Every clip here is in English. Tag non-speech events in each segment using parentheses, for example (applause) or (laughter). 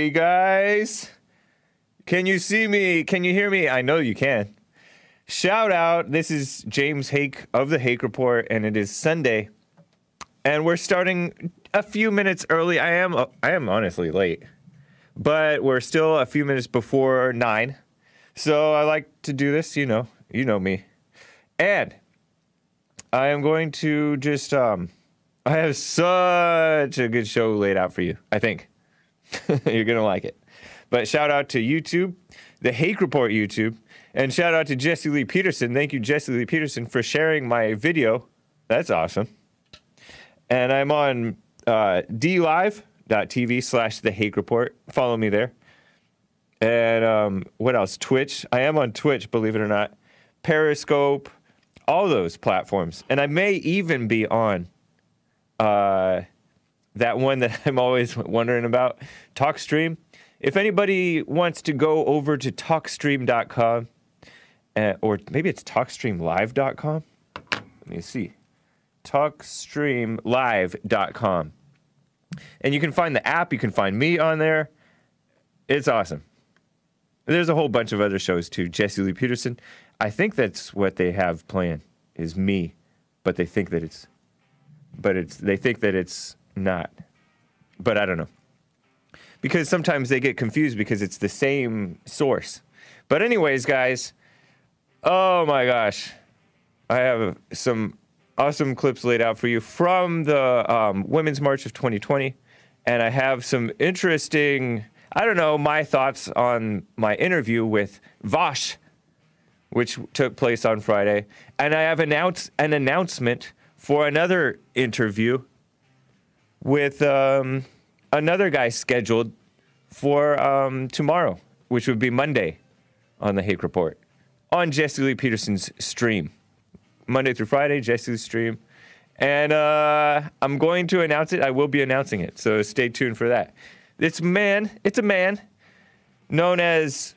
Hey guys, can you see me? Can you hear me? I know you can. Shout out. This is James Hake of the Hake Report, and it is Sunday, and we're starting a few minutes early. I am I am honestly late, but we're still a few minutes before nine. So I like to do this. You know, you know me, and I am going to just um, I have such a good show laid out for you. I think. (laughs) You're going to like it. But shout out to YouTube, the Hake Report YouTube, and shout out to Jesse Lee Peterson. Thank you, Jesse Lee Peterson, for sharing my video. That's awesome. And I'm on uh, dlive.tv slash the Hake Report. Follow me there. And um, what else? Twitch. I am on Twitch, believe it or not. Periscope, all those platforms. And I may even be on uh, that one that (laughs) I'm always wondering about, TalkStream. If anybody wants to go over to TalkStream.com, uh, or maybe it's TalkStreamLive.com. Let me see. TalkStreamLive.com. And you can find the app, you can find me on there. It's awesome. There's a whole bunch of other shows too. Jesse Lee Peterson. I think that's what they have playing is me, but they think that it's, but it's they think that it's not. But I don't know. Because sometimes they get confused because it's the same source. But, anyways, guys, oh my gosh. I have some awesome clips laid out for you from the um, Women's March of 2020. And I have some interesting, I don't know, my thoughts on my interview with Vaush, which took place on Friday. And I have announced an announcement for another interview with um, another guy scheduled for um, tomorrow, which would be Monday on the Hake Report on Jesse Lee Peterson's stream. Monday through Friday, Jesse's stream. And uh, I'm going to announce it. I will be announcing it. So stay tuned for that. It's man, it's a man known as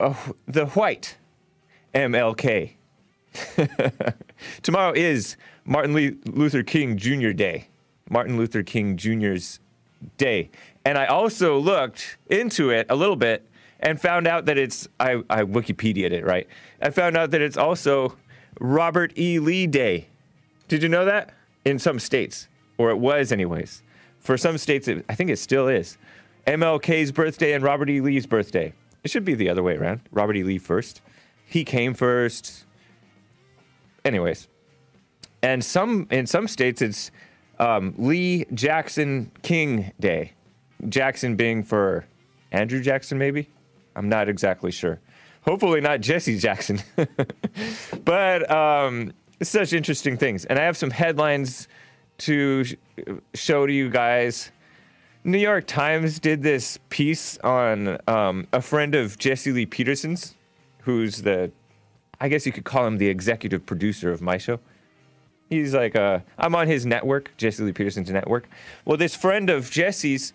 uh, the White MLK. (laughs) Tomorrow is Martin Luther King Jr. Day. Martin Luther King Jr.'s day. And I also looked into it a little bit and found out that it's, I, I Wikipedia'd it, right? I found out that it's also Robert E. Lee Day. Did you know that? In some states, or it was, anyways. For some states, it, I think it still is. MLK's birthday and Robert E. Lee's birthday. It should be the other way around. Robert E. Lee first. He came first. Anyways. And some in some states it's um, Lee Jackson King Day. Jackson being for Andrew Jackson, maybe? I'm not exactly sure. Hopefully not Jesse Jackson. (laughs) but um, such interesting things. And I have some headlines to sh- show to you guys. New York Times did this piece on um, a friend of Jesse Lee Peterson's, who's the, I guess you could call him the executive producer of my show. He's like, uh, I'm on his network, Jesse Lee Peterson's network. Well, this friend of Jesse's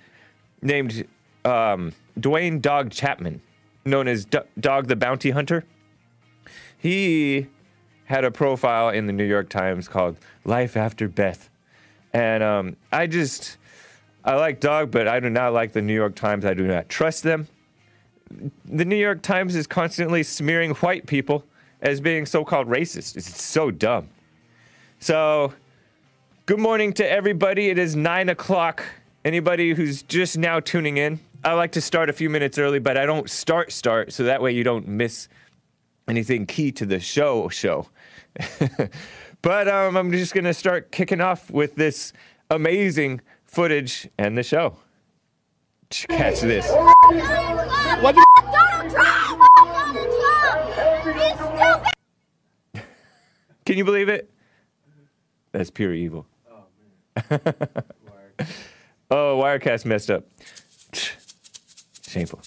named um, Duane Dog Chapman, known as D- Dog the Bounty Hunter, he had a profile in the New York Times called Life After Beth. And um, I just, I like Dog, but I do not like the New York Times. I do not trust them. The New York Times is constantly smearing white people as being so called racist. It's so dumb. So, good morning to everybody. It is nine o'clock. Anybody who's just now tuning in, I like to start a few minutes early, but I don't start start so that way you don't miss anything key to the show show. (laughs) but um, I'm just gonna start kicking off with this amazing footage and the show. Catch this. What the Donald Trump! Donald Trump! Can you believe it? That's pure evil. oh, man. (laughs) Oh, Wirecast messed up. Shameful.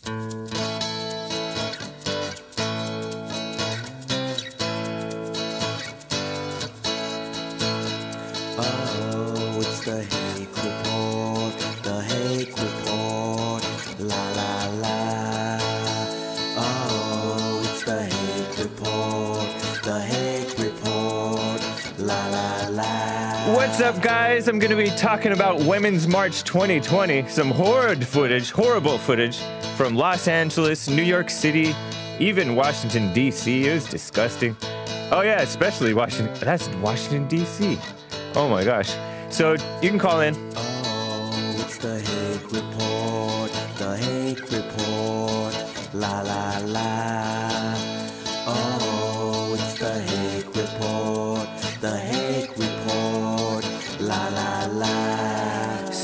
Up, guys? I'm going to be talking about Women's March 2020. Some horrid footage, horrible footage from Los Angeles, New York City, even Washington, D.C. It was disgusting. Oh, yeah, especially Washington. That's Washington, D.C. Oh my gosh. So you can call in. Oh, it's the Report, the Report, la la la.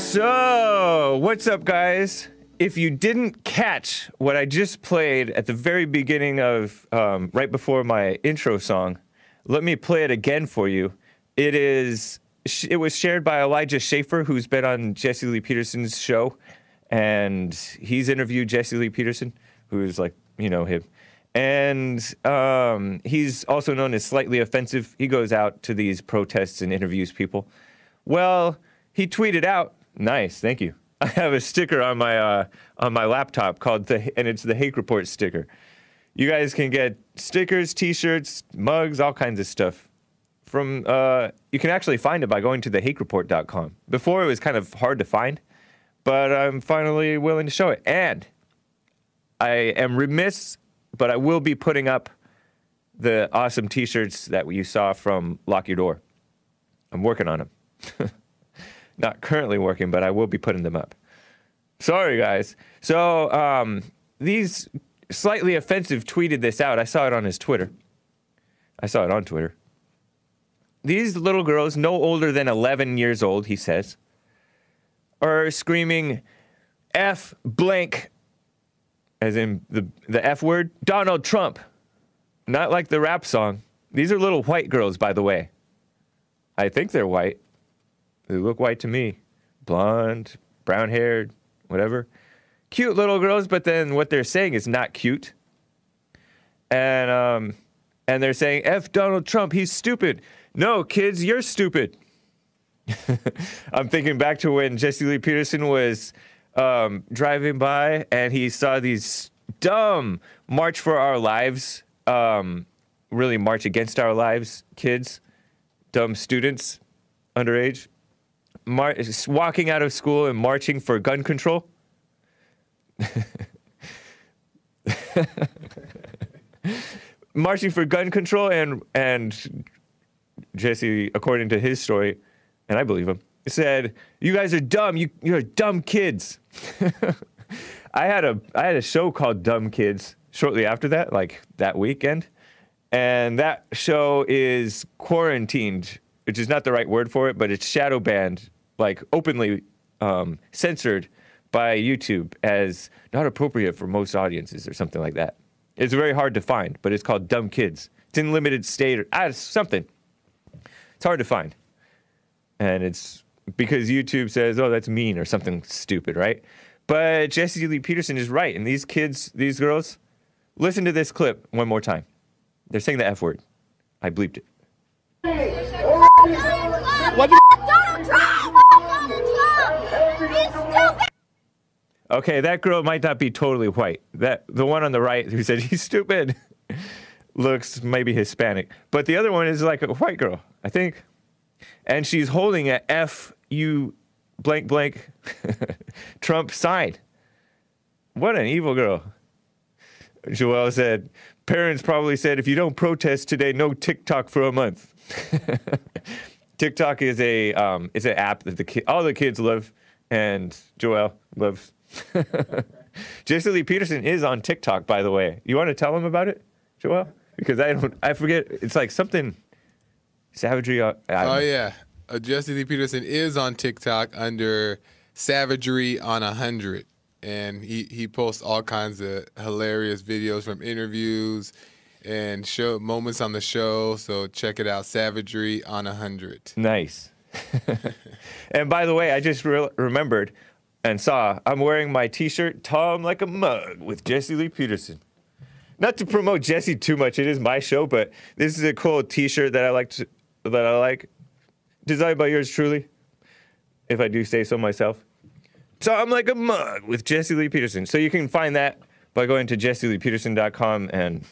So, what's up, guys? If you didn't catch what I just played at the very beginning of, um, right before my intro song, let me play it again for you. It is, it was shared by Elijah Schaffer, who's been on Jesse Lee Peterson's show, and he's interviewed Jesse Lee Peterson, who's like, you know, him. And um, he's also known as slightly offensive. He goes out to these protests and interviews people. Well, he tweeted out, "Nice, thank you. (laughs) I have a sticker on my uh, on my laptop called the and it's the Hake Report sticker. You guys can get stickers, T-shirts, mugs, all kinds of stuff. From uh, you can actually find it by going to thehakereport.com. Before it was kind of hard to find, but I'm finally willing to show it. And I am remiss, but I will be putting up the awesome T-shirts that you saw from Lock Your Door. I'm working on them. (laughs) Not currently working, but I will be putting them up. Sorry, guys. So um, these slightly offensive tweeted this out. I saw it on his Twitter. I saw it on Twitter. These little girls, no older than 11 years old, he says, are screaming F blank, as in the, the F word, Donald Trump. Not like the rap song. These are little white girls, by the way. I think they're white. They look white to me. Blonde, brown haired, whatever. Cute little girls, but then what they're saying is not cute. And um, and they're saying, F Donald Trump, he's stupid. No, kids, you're stupid. (laughs) I'm thinking back to when Jesse Lee Peterson was um, driving by and he saw these dumb March for Our Lives, um, really March Against Our Lives kids, dumb students, underage, mar- walking out of school and marching for gun control. (laughs) marching for gun control and and Jesse, according to his story, and I believe him, said, "You guys are dumb. You you're dumb kids." (laughs) I had a I had a show called Dumb Kids shortly after that, like that weekend, and that show is quarantined, which is not the right word for it, but it's shadow banned, like openly um, censored by YouTube as not appropriate for most audiences or something like that. It's very hard to find, but it's called Dumb Kids. It's in limited state or ah, something. It's hard to find. And it's because YouTube says, oh, that's mean or something stupid, right? But Jesse Lee Peterson is right. And these kids, these girls, listen to this clip one more time. They're saying the F word. I bleeped it. Okay, that girl might not be totally white. That the one on the right who said he's stupid (laughs) looks maybe Hispanic, but the other one is like a white girl, I think, and she's holding a F U blank blank (laughs) Trump sign. What an evil girl. Joelle said, parents probably said, if you don't protest today, no TikTok for a month. (laughs) TikTok is a um, is an app that the ki- all the kids love, and Joelle loves. (laughs) Jason Lee Peterson is on TikTok, by the way. You want to tell him about it, Joelle? Because I don't, I forget. It's like something savagery. uh, Oh yeah, uh, Jesse Lee Peterson is on TikTok under Savagery on a hundred, and he he posts all kinds of hilarious videos from interviews and show moments on the show. So check it out, Savagery on a hundred. Nice. (laughs) and by the way, I just re- remembered and saw I'm wearing my T-shirt "Tom like a mug" with Jesse Lee Peterson. Not to promote Jesse too much, it is my show, but this is a cool T-shirt that I like to, that I like, designed by yours truly, if I do say so myself. Tom like a mug with Jesse Lee Peterson. So you can find that by going to jesseleepeterson.com and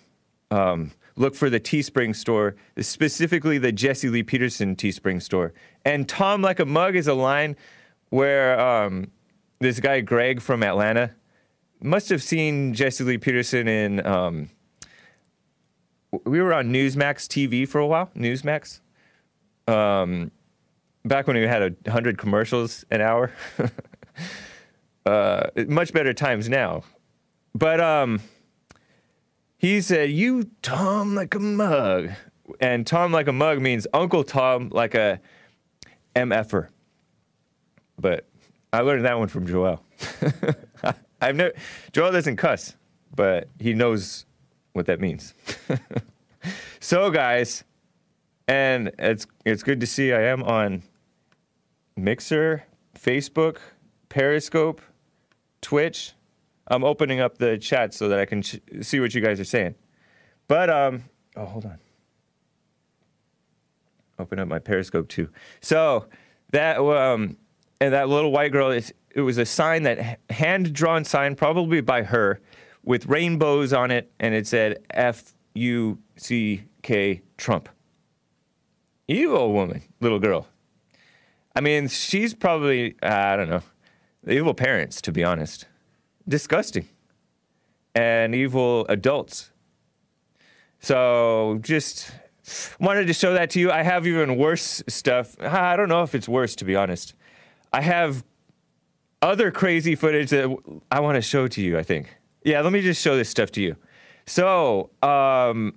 um, look for the Teespring store, specifically the Jesse Lee Peterson Teespring store. And Tom Like a Mug is a line where um, this guy, Greg from Atlanta, must have seen Jesse Lee Peterson in. Um, we were on Newsmax TV for a while, Newsmax. Um, back when we had a hundred commercials an hour. (laughs) uh, much better times now. But um, he said, "You Tom like a mug," and Tom like a mug means Uncle Tom like a mf'er. But I learned that one from Joel. (laughs) I've never Joel doesn't cuss, but he knows what that means. (laughs) so, guys, and it's it's good to see I am on Mixer, Facebook, Periscope, Twitch. I'm opening up the chat so that I can ch- see what you guys are saying. But um, oh, hold on. Open up my Periscope too. So that um, and that little white girl is it was a sign that hand drawn sign probably by her with rainbows on it and it said F U C K Trump. Evil woman, little girl. I mean, she's probably I don't know, evil parents to be honest. Disgusting. And evil adults. So just wanted to show that to you. I have even worse stuff. I don't know if it's worse to be honest. I have other crazy footage that I want to show to you, I think. Yeah, let me just show this stuff to you. So, um,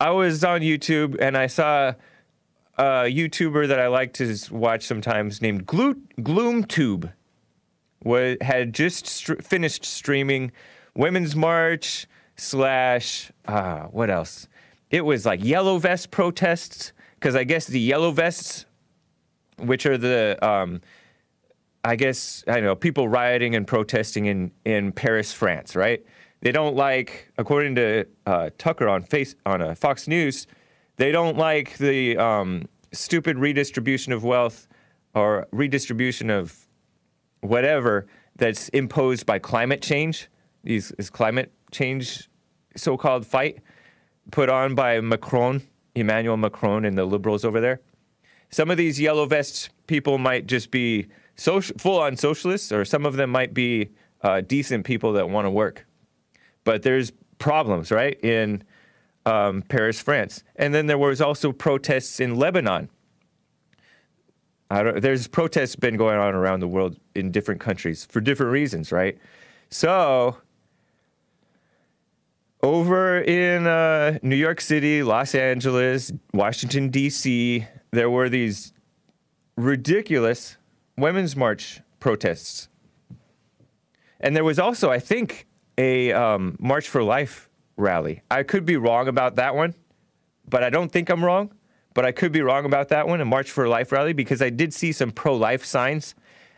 I was on YouTube and I saw a YouTuber that I like to watch sometimes named Glo- GloomTube had just str- finished streaming Women's March slash uh, what else? It was like Yellow Vest protests because I guess the Yellow Vests, which are the um, I guess I know people rioting and protesting in in Paris, France, right? They don't like, according to uh, Tucker on face on uh, Fox News, they don't like the um, stupid redistribution of wealth or redistribution of whatever that's imposed by climate change. These is climate change so-called fight put on by Macron, Emmanuel Macron, and the liberals over there. Some of these yellow vest people might just be social, full-on socialists, or some of them might be uh, decent people that want to work. But there's problems, right, in um, Paris, France, and then there was also protests in Lebanon. There's protests been going on around the world in different countries for different reasons, right? So over in uh, New York City, Los Angeles, Washington D.C., there were these ridiculous women's march protests, and there was also, I think, a um, March for Life rally. I could be wrong about that one, but I don't think I'm wrong. But I could be wrong about that one, a March for Life rally, because I did see some pro-life signs.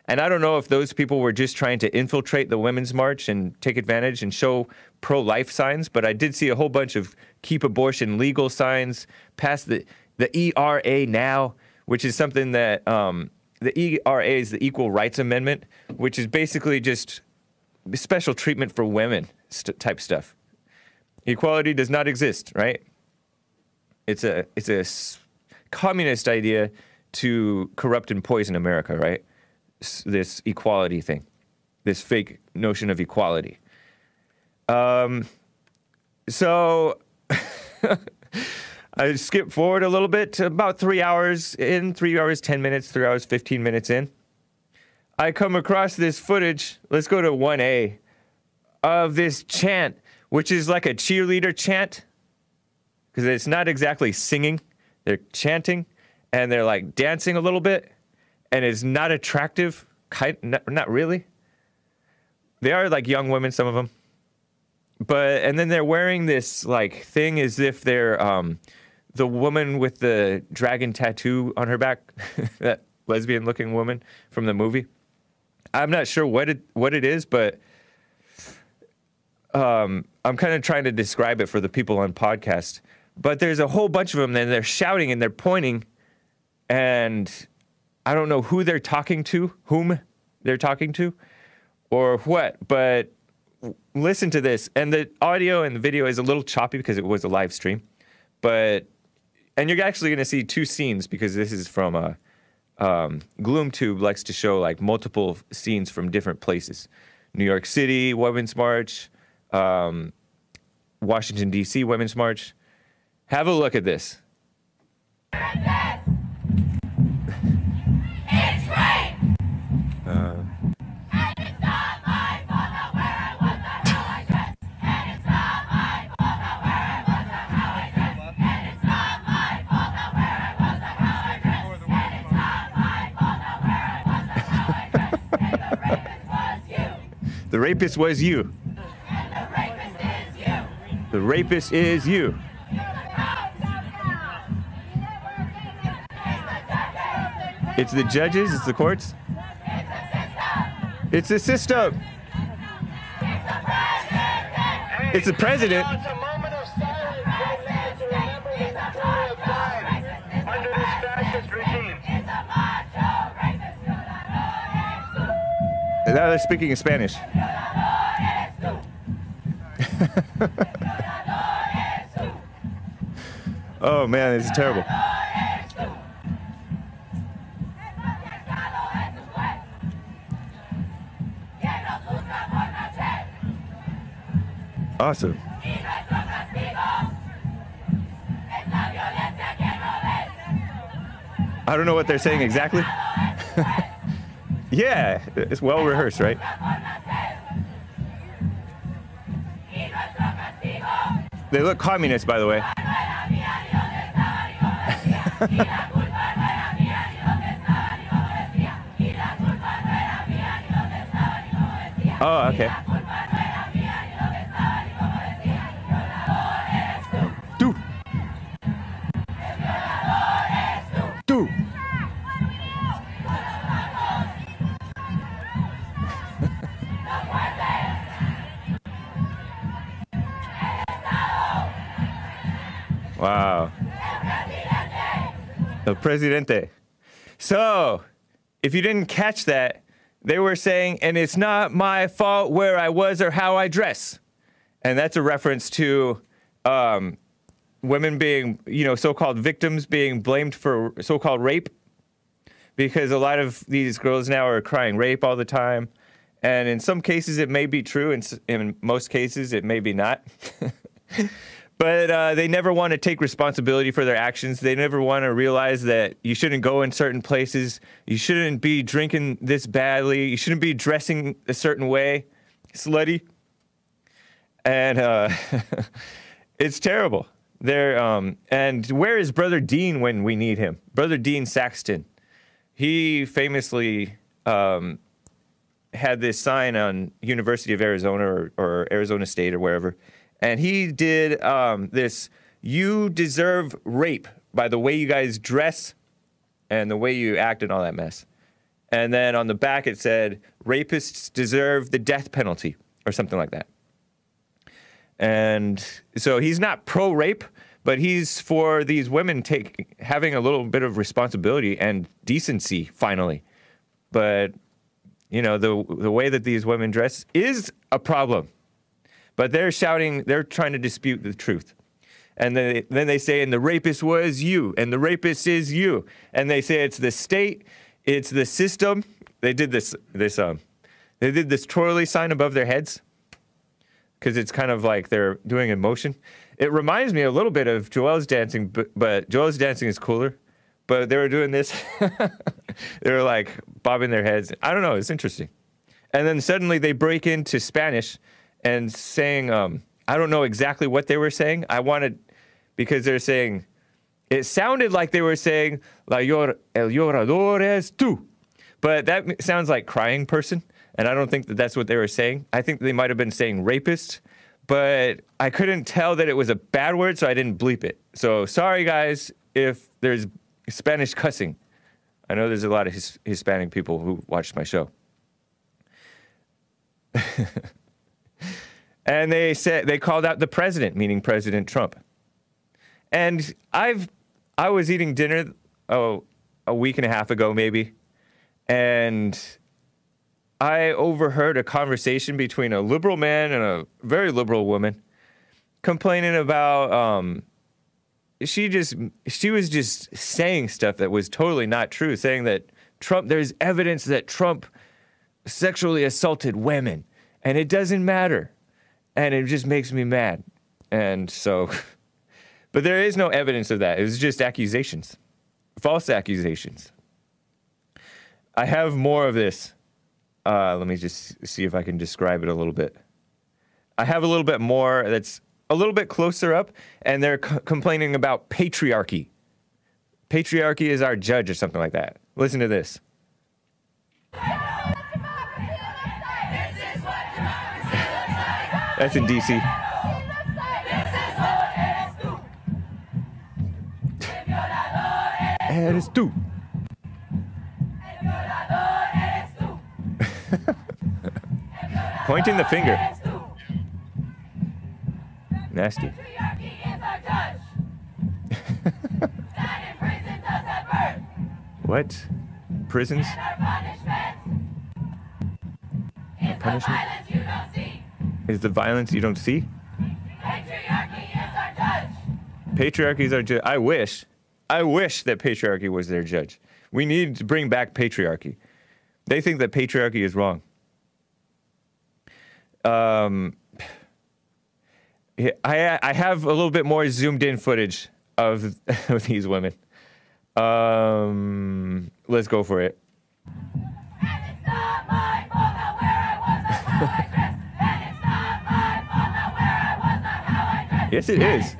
And I don't know if those people were just trying to infiltrate the women's march and take advantage and show pro-life signs, but I did see a whole bunch of keep abortion legal signs, pass the the ERA now, which is something that um, the ERA is the Equal Rights Amendment, which is basically just special treatment for women st- type stuff. Equality does not exist, right? It's a it's a s- communist idea to corrupt and poison America, right? S- this equality thing, this fake notion of equality. Um, so (laughs) I skip forward a little bit about three hours in, three hours, 10 minutes, three hours, 15 minutes in. I come across this footage. Let's go to 1A of this chant, which is like a cheerleader chant because it's not exactly singing, they're chanting and they're like dancing a little bit and it's not attractive. Kind, not, not really. They are like young women, some of them but and then they're wearing this like thing as if they're um, the woman with the dragon tattoo on her back, (laughs) that lesbian looking woman from the movie. I'm not sure what it what it is, but um, I'm kind of trying to describe it for the people on podcast. But there's a whole bunch of them, and they're shouting and they're pointing, and I don't know who they're talking to, whom they're talking to, or what. But listen to this, and the audio and the video is a little choppy because it was a live stream, but and you're actually going to see two scenes because this is from a. Um, GloomTube likes to show like multiple scenes from different places, New York City Women's March, um, Washington D.C. Women's March. Have a look at this. The rapist was you. The rapist is you. It's the judges, it's the courts. It's the system. It's the president. Now they're speaking in of silence right now to remember the story of time under this fascist regime. Now they're speaking in Spanish. (laughs) oh man, is terrible. Awesome. I don't know what they're saying exactly. (laughs) yeah, it's well rehearsed, right? They look communist, by the way. (laughs) oh, okay. Presidente. So, if you didn't catch that, they were saying, and it's not my fault where I was or how I dress. And that's a reference to um, women being, you know, so called victims being blamed for so called rape. Because a lot of these girls now are crying rape all the time. And in some cases, it may be true. In, in most cases, it may be not. (laughs) but uh, they never want to take responsibility for their actions. They never want to realize that you shouldn't go in certain places. You shouldn't be drinking this badly. You shouldn't be dressing a certain way, slutty. And uh, (laughs) it's terrible. There, um, and where is Brother Dean when we need him? Brother Dean Saxton. He famously um, had this sign on University of Arizona or, or Arizona State or wherever, and he did um, this "You deserve rape" by the way you guys dress and the way you act and all that mess. And then on the back it said "Rapists deserve the death penalty" or something like that. And so he's not pro rape, but he's for these women take having a little bit of responsibility and decency finally. But you know, the the way that these women dress is a problem. But they're shouting, they're trying to dispute the truth. And then they, then they say, and the rapist was you, and the rapist is you. And they say it's the state, it's the system. They did this this um they did this twirly sign above their heads because it's kind of like they're doing a motion. It reminds me a little bit of Joel's dancing, but, but Joel's dancing is cooler. But they were doing this. (laughs) they were like bobbing their heads. I don't know. It's interesting. And then suddenly they break into Spanish and saying, um, I don't know exactly what they were saying. I wanted, because they're saying, it sounded like they were saying, La llor, el llorador es tú. But that sounds like crying person. And I don't think that that's what they were saying. I think they might have been saying rapist, but I couldn't tell that it was a bad word, so I didn't bleep it. So sorry, guys, if there's Spanish cussing. I know there's a lot of his, Hispanic people who watch my show. (laughs) and they said they called out the president, meaning President Trump. And I've I was eating dinner oh a week and a half ago maybe, and I overheard a conversation between a liberal man and a very liberal woman complaining about um she just she was just saying stuff that was totally not true saying that Trump there's evidence that Trump sexually assaulted women. And it doesn't matter and it just makes me mad and so (laughs) but there is no evidence of that it was just accusations false accusations I have more of this uh, let me just see if I can describe it a little bit. I have a little bit more that's a little bit closer up, and they're c- complaining about patriarchy. Patriarchy is our judge, or something like that. Listen to this. That's in DC. It's two. (laughs) Pointing the finger. Nasty. (laughs) What? Prisons? Punishment? Is the violence you don't see? Patriarchy is our judge. I wish, I wish that patriarchy was their judge. We need to bring back patriarchy. They think that patriarchy is wrong. Um, I I have a little bit more zoomed in footage of, (laughs) of these women. Um, let's go for it. Yes, it is.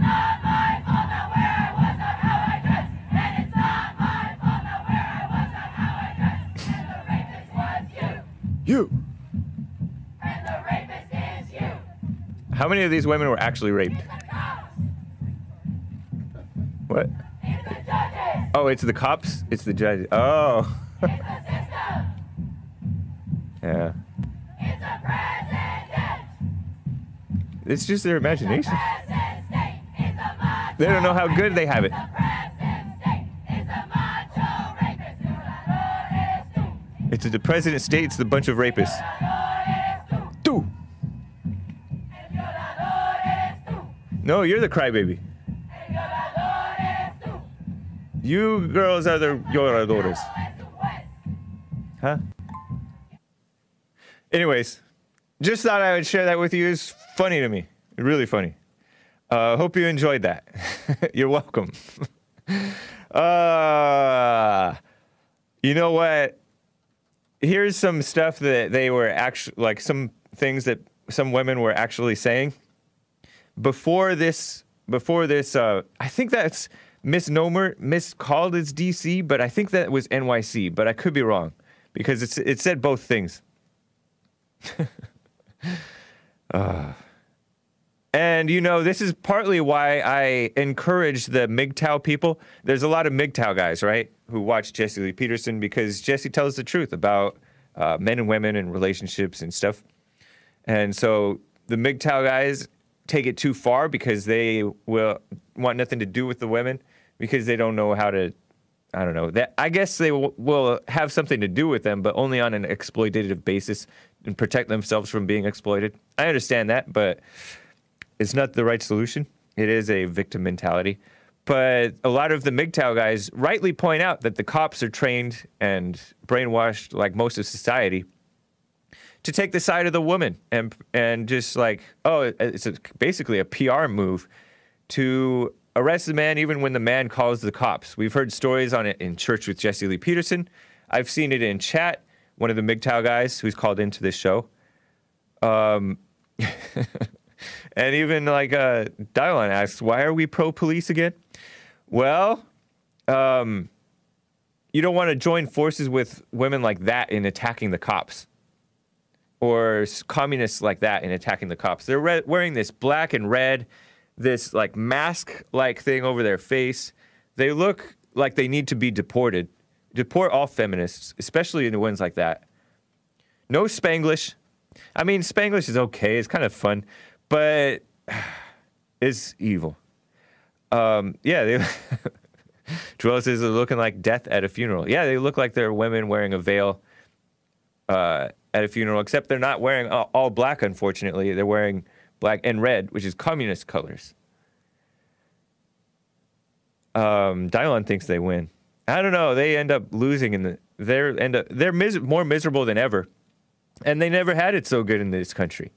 You. How many of these women were actually raped? What? Oh, it's the cops? It's the judge. Oh. (laughs) yeah. It's just their imagination. They don't know how good they have it. It's the president states the bunch of rapists. Two. No, you're the crybaby. You girls are the lloradores. Huh? Anyways, just thought I would share that with you. It's funny to me. Really funny. Uh, hope you enjoyed that. (laughs) You're welcome. (laughs) uh, you know what? Here's some stuff that they were actually like some things that some women were actually saying before this. Before this, uh, I think that's misnomer, miscalled as DC, but I think that was NYC. But I could be wrong because it's it said both things. (laughs) Uh, and you know, this is partly why I encourage the MGTOW people. There's a lot of MGTOW guys, right, who watch Jesse Lee Peterson because Jesse tells the truth about uh, men and women and relationships and stuff. And so the MGTOW guys take it too far because they will want nothing to do with the women because they don't know how to. I don't know. That I guess they w- will have something to do with them, but only on an exploitative basis and protect themselves from being exploited. I understand that, but it's not the right solution. It is a victim mentality. But a lot of the MGTOW guys rightly point out that the cops are trained and brainwashed, like most of society, to take the side of the woman and and just like, oh, it's a, basically a PR move to arrest the man even when the man calls the cops. We've heard stories on it in church with Jesse Lee Peterson. I've seen it in chat. One of the MGTOW guys who's called into this show. Um, (laughs) and even like uh, Dylon asks, why are we pro police again? Well, um, you don't want to join forces with women like that in attacking the cops or communists like that in attacking the cops. They're re- wearing this black and red, this like mask like thing over their face. They look like they need to be deported. Deport all feminists, especially the ones like that. No Spanglish. I mean, Spanglish is okay. It's kind of fun, but it's evil. Um, yeah, they. Joel says they're looking like death at a funeral. Yeah, they look like they're women wearing a veil uh, at a funeral, except they're not wearing all, all black, unfortunately. They're wearing black and red, which is communist colors. Um, Dylon thinks they win. I don't know. They end up losing in the. They're end up they're mis- more miserable than ever, and they never had it so good in this country.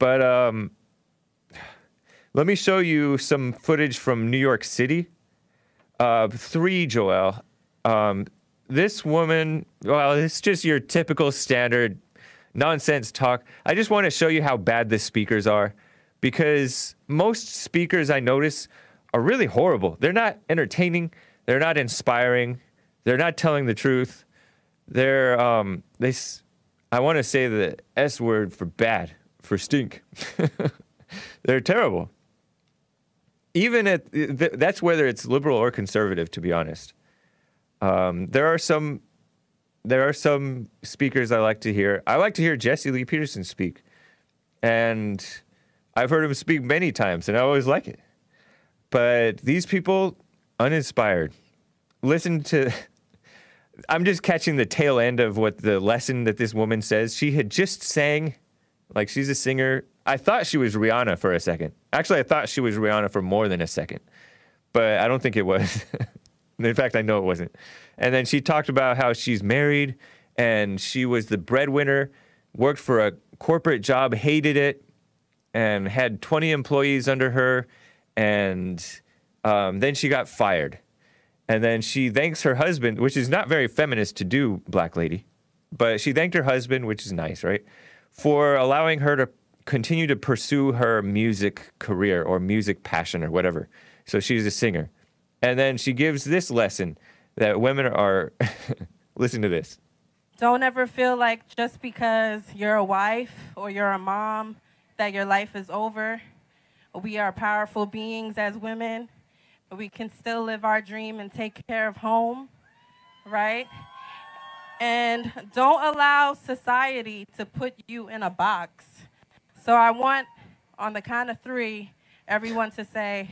But um, let me show you some footage from New York City. Uh, three, Joel. Um, this woman, well, it's just your typical standard nonsense talk. I just want to show you how bad the speakers are because most speakers I notice are really horrible. They're not entertaining, they're not inspiring, they're not telling the truth. They're, um, they, I want to say the S word for bad, for stink. (laughs) they're terrible. Even at th- that's whether it's liberal or conservative to be honest. Um, there are some there are some speakers i like to hear. I like to hear jesse lee peterson speak. And i've heard him speak many times and i always like it. But these people uninspired. Listen to (laughs) i'm just catching the tail end of what the lesson that this woman says. She had just sang like she's a singer. I thought she was Rihanna for a second. Actually, I thought she was Rihanna for more than a second, but I don't think it was. (laughs) In fact, I know it wasn't. And then she talked about how she's married and she was the breadwinner, worked for a corporate job, hated it, and had 20 employees under her. And um, then she got fired. And then she thanks her husband, which is not very feminist to do, Black Lady, but she thanked her husband, which is nice, right? For allowing her to continue to pursue her music career or music passion or whatever. So she's a singer. And then she gives this lesson that women are, (laughs) listen to this. Don't ever feel like just because you're a wife or you're a mom that your life is over. We are powerful beings as women. We can still live our dream and take care of home, right? And don't allow society to put you in a box. So I want, on the count of three, everyone to say,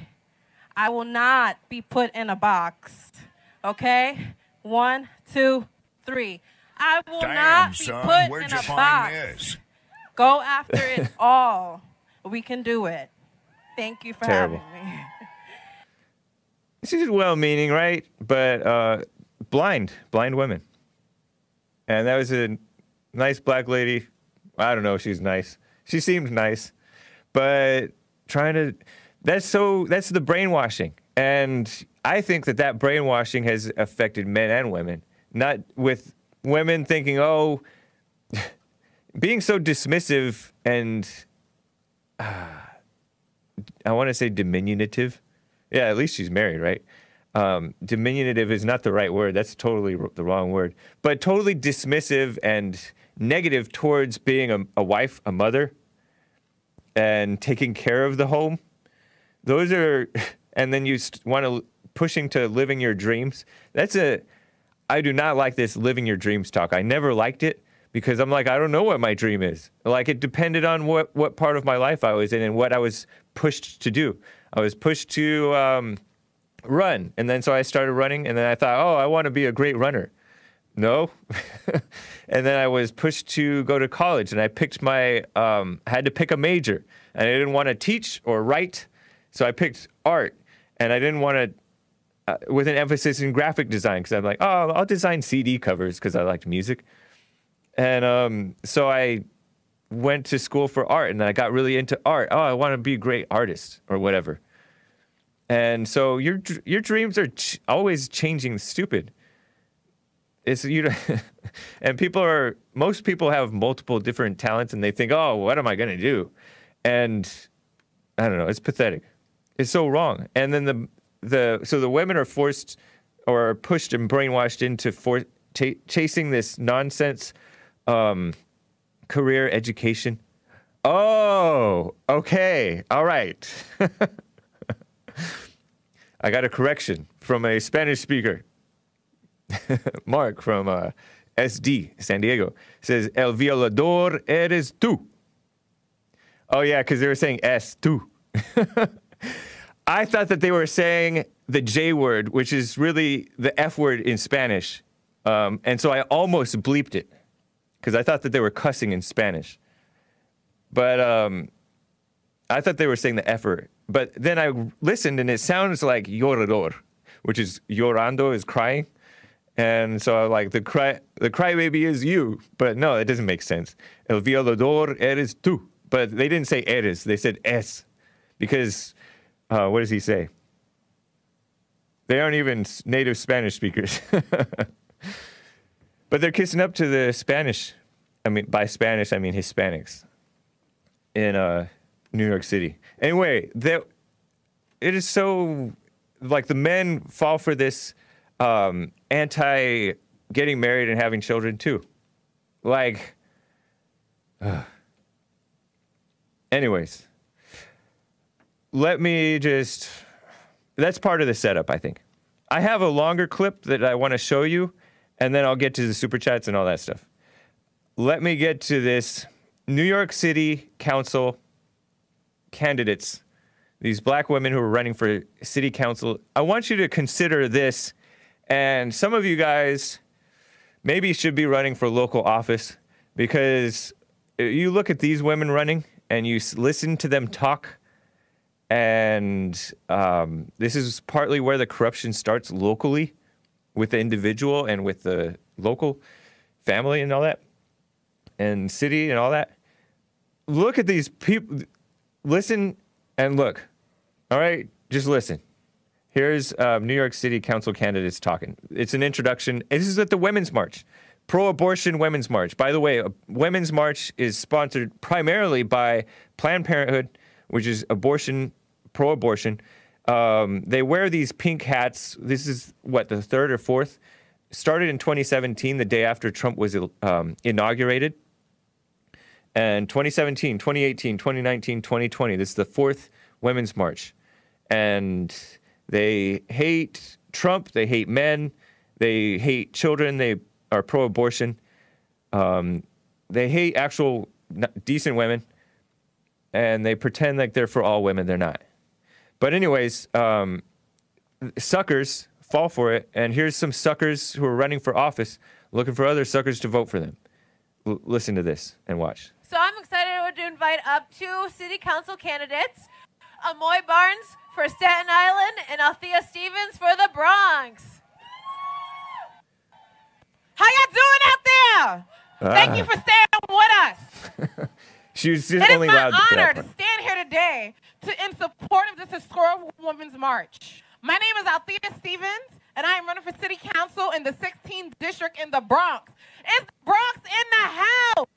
I will not be put in a box. Okay? One, two, three. I will Damn, not be son, put in a box. this? Go after it (laughs) all. We can do it. Thank you for Terrible. having me. (laughs) She's well meaning, right? But uh, blind, blind women. And that was a nice black lady. I don't know if she's nice. She seemed nice. But trying to, that's so, that's the brainwashing. And I think that that brainwashing has affected men and women. Not with women thinking, oh, (laughs) being so dismissive and (sighs) I want to say diminutive. Yeah, at least she's married, right? Um, diminutive is not the right word. That's totally r- the wrong word. But totally dismissive and negative towards being a, a wife, a mother, and taking care of the home. Those are, (laughs) and then you want to pushing to living your dreams. That's a, I do not like this living your dreams talk. I never liked it because I'm like, I don't know what my dream is. Like it depended on what, what part of my life I was in and what I was pushed to do. I was pushed to um, run. And then so I started running and then I thought, oh, I want to be a great runner. No. (laughs) and then I was pushed to go to college and I picked my, um, I had to pick a major and I didn't want to teach or write. So I picked art and I didn't want to uh, with an emphasis in graphic design because I'm like, oh, I'll design CD covers because I liked music. And um, so I went to school for art and then I got really into art. Oh, I want to be a great artist or whatever. And so your your dreams are ch- always changing. Stupid. It's you, (laughs) and people are most people have multiple different talents and they think, oh, what am I gonna do? And I don't know. It's pathetic. It's so wrong. And then the the so the women are forced or are pushed and brainwashed into for, ch- chasing this nonsense um, career education. Oh, okay, all right. (laughs) (laughs) I got a correction from a Spanish speaker. (laughs) Mark from uh, SD San Diego says El violador eres tú. Oh yeah, because they were saying S tú. (laughs) I thought that they were saying the J word, which is really the F word in Spanish. Um, and so I almost bleeped it. because I thought that they were cussing in Spanish. But um, I thought they were saying the F word. But then I listened and it sounds like llorador, which is llorando is crying. And so I'm like the cry the crybaby is you. But no, it doesn't make sense. El violador eres tú. But they didn't say eres, they said es. Because uh, what does he say? They aren't even native Spanish speakers. (laughs) but they're kissing up to the Spanish. I mean, by Spanish, I mean Hispanics in uh, New York City. Anyway, that it is so like the men fall for this um, anti getting married and having children too. Like, (sighs) anyways, let me just. That's part of the setup, I think. I have a longer clip that I want to show you, and then I'll get to the super chats and all that stuff. Let me get to this New York City Council candidates, these black women who are running for city council. I want you to consider this, and some of you guys maybe should be running for local office because you look at these women running and you listen to them talk and um, this is partly where the corruption starts locally with the individual and with the local family and all that and city and all that look at these people listen and look. All right just listen. Here's um, new york city council candidates talking. It's an introduction. This is at the women's march pro-abortion women's march. By the way women's march is sponsored primarily by planned parenthood which is abortion pro-abortion. Um, they wear these pink hats. This is what the third or fourth? Started in 2017 the day after trump was um, inaugurated and 2017, 2018, 2019, 2020. This is the fourth Women's March. And they hate Trump, they hate men, they hate children, they are pro abortion, um, they hate actual decent women, and they pretend like they're for all women. They're not. But, anyways, um, suckers fall for it. And here's some suckers who are running for office looking for other suckers to vote for them. L- listen to this and watch. So I'm excited to invite up two city council candidates, Amoy Barnes for Staten Island and Althea Stevens for the Bronx. How y'all doing out there? Thank you Ah. for staying with us. (laughs) She was just It is only my loud honor to part. stand here today to in support of this historic women's march. My name is Althea Stevens, and I am running for city council in the 16th district in the Bronx. It's the Bronx in the house.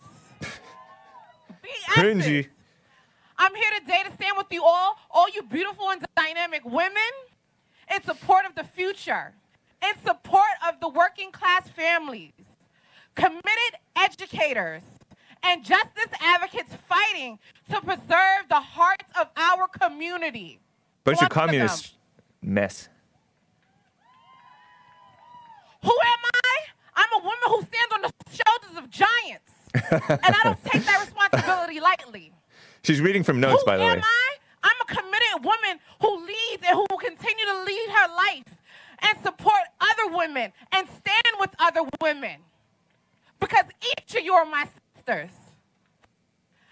Be Cringy. I'm here today to stand with you all, all you beautiful and dynamic women, in support of the future, in support of the working class families, committed educators, and justice advocates fighting to preserve the hearts of our community. Bunch of communist mess. Who am I? I'm a woman who stands on the shoulders of giants. And I don't take that responsibility lightly. (laughs) She's reading from notes, Who by the way. Who am. I? I'm a committed woman who leads and who will continue to lead her life and support other women and stand with other women. Because each of you are my sisters.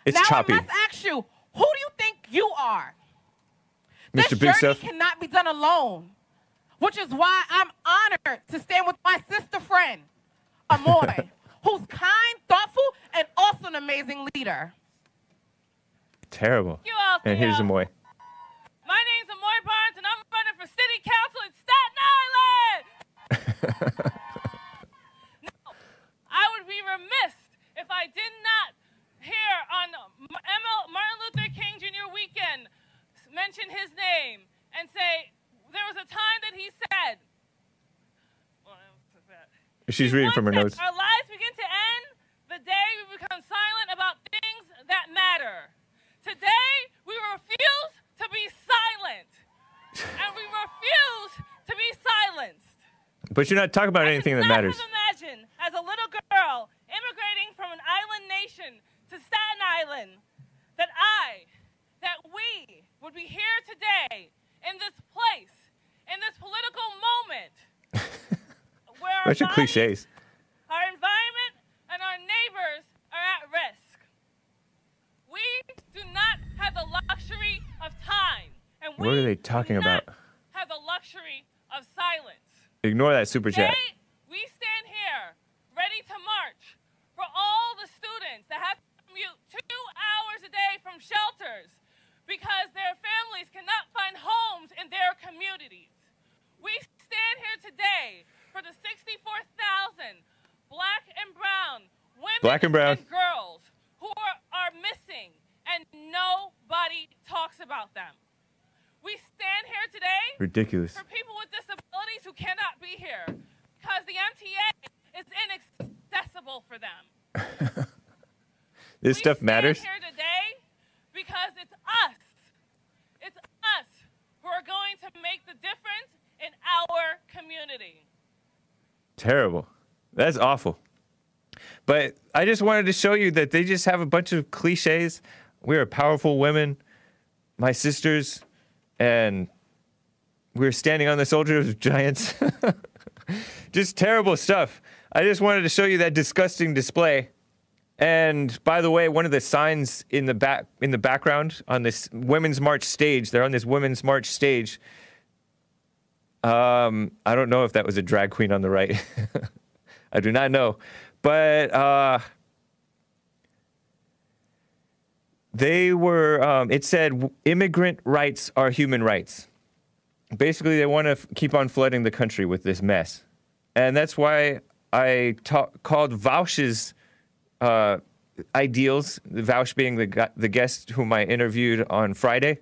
It's now choppy. I must ask you, who do you think you are? This Mr. Big journey cannot be done alone, which is why I'm honored to stand with my sister friend, Amoy, (laughs) who's kind, thoughtful, and also an amazing leader. Terrible. you, Althea. And here's Amoy. My name's Amoy Barnes, and I'm running for city council in Staten Island. (laughs) Now, I would be remiss if I did not hear on ML Martin Luther King Jr. weekend mention his name and say there was a time that he said. What else is that? She's reading from her notes. Our lives begin to end the day we become silent about things that matter. Today, we refuse to be silent. and we refuse to be silenced. But you're not talking about I anything that matters. have imagined, as a little girl, immigrating from an island nation to Staten Island, that I, that we would be here today in this place, in this political moment, (laughs) where Bunch of cliches. our environment, and our neighbors are at risk. We do not have the luxury of time. And What we are they talking do not about? Have the luxury of silence. Ignore that super chat. Today, we stand here ready to march for all the students that have to commute two hours a day from shelters because their families cannot find homes in their communities. We stand here today for the 64,000 black and brown women Black and brown. girls who are, are missing and nobody talks about them. We stand here today Ridiculous. for people with disabilities who cannot be here because the MTA is inaccessible for them. (laughs) This we stuff matters. here today because it's us. It's us who are going to make the difference in our community. Terrible. That's awful. But I just wanted to show you that they just have a bunch of cliches. We are powerful women, my sisters, and we're standing on the shoulders of giants. (laughs) just terrible stuff. I just wanted to show you that disgusting display. And by the way, one of the signs in the back in the background on this women's march stage, they're on this women's march stage. Um, I don't know if that was a drag queen on the right. (laughs) I do not know. But uh, they were, um, it said, immigrant rights are human rights. Basically, they want to f- keep on flooding the country with this mess. And that's why I ta- called Vauch's uh, ideals, Vauch being the, gu- the guest whom I interviewed on Friday.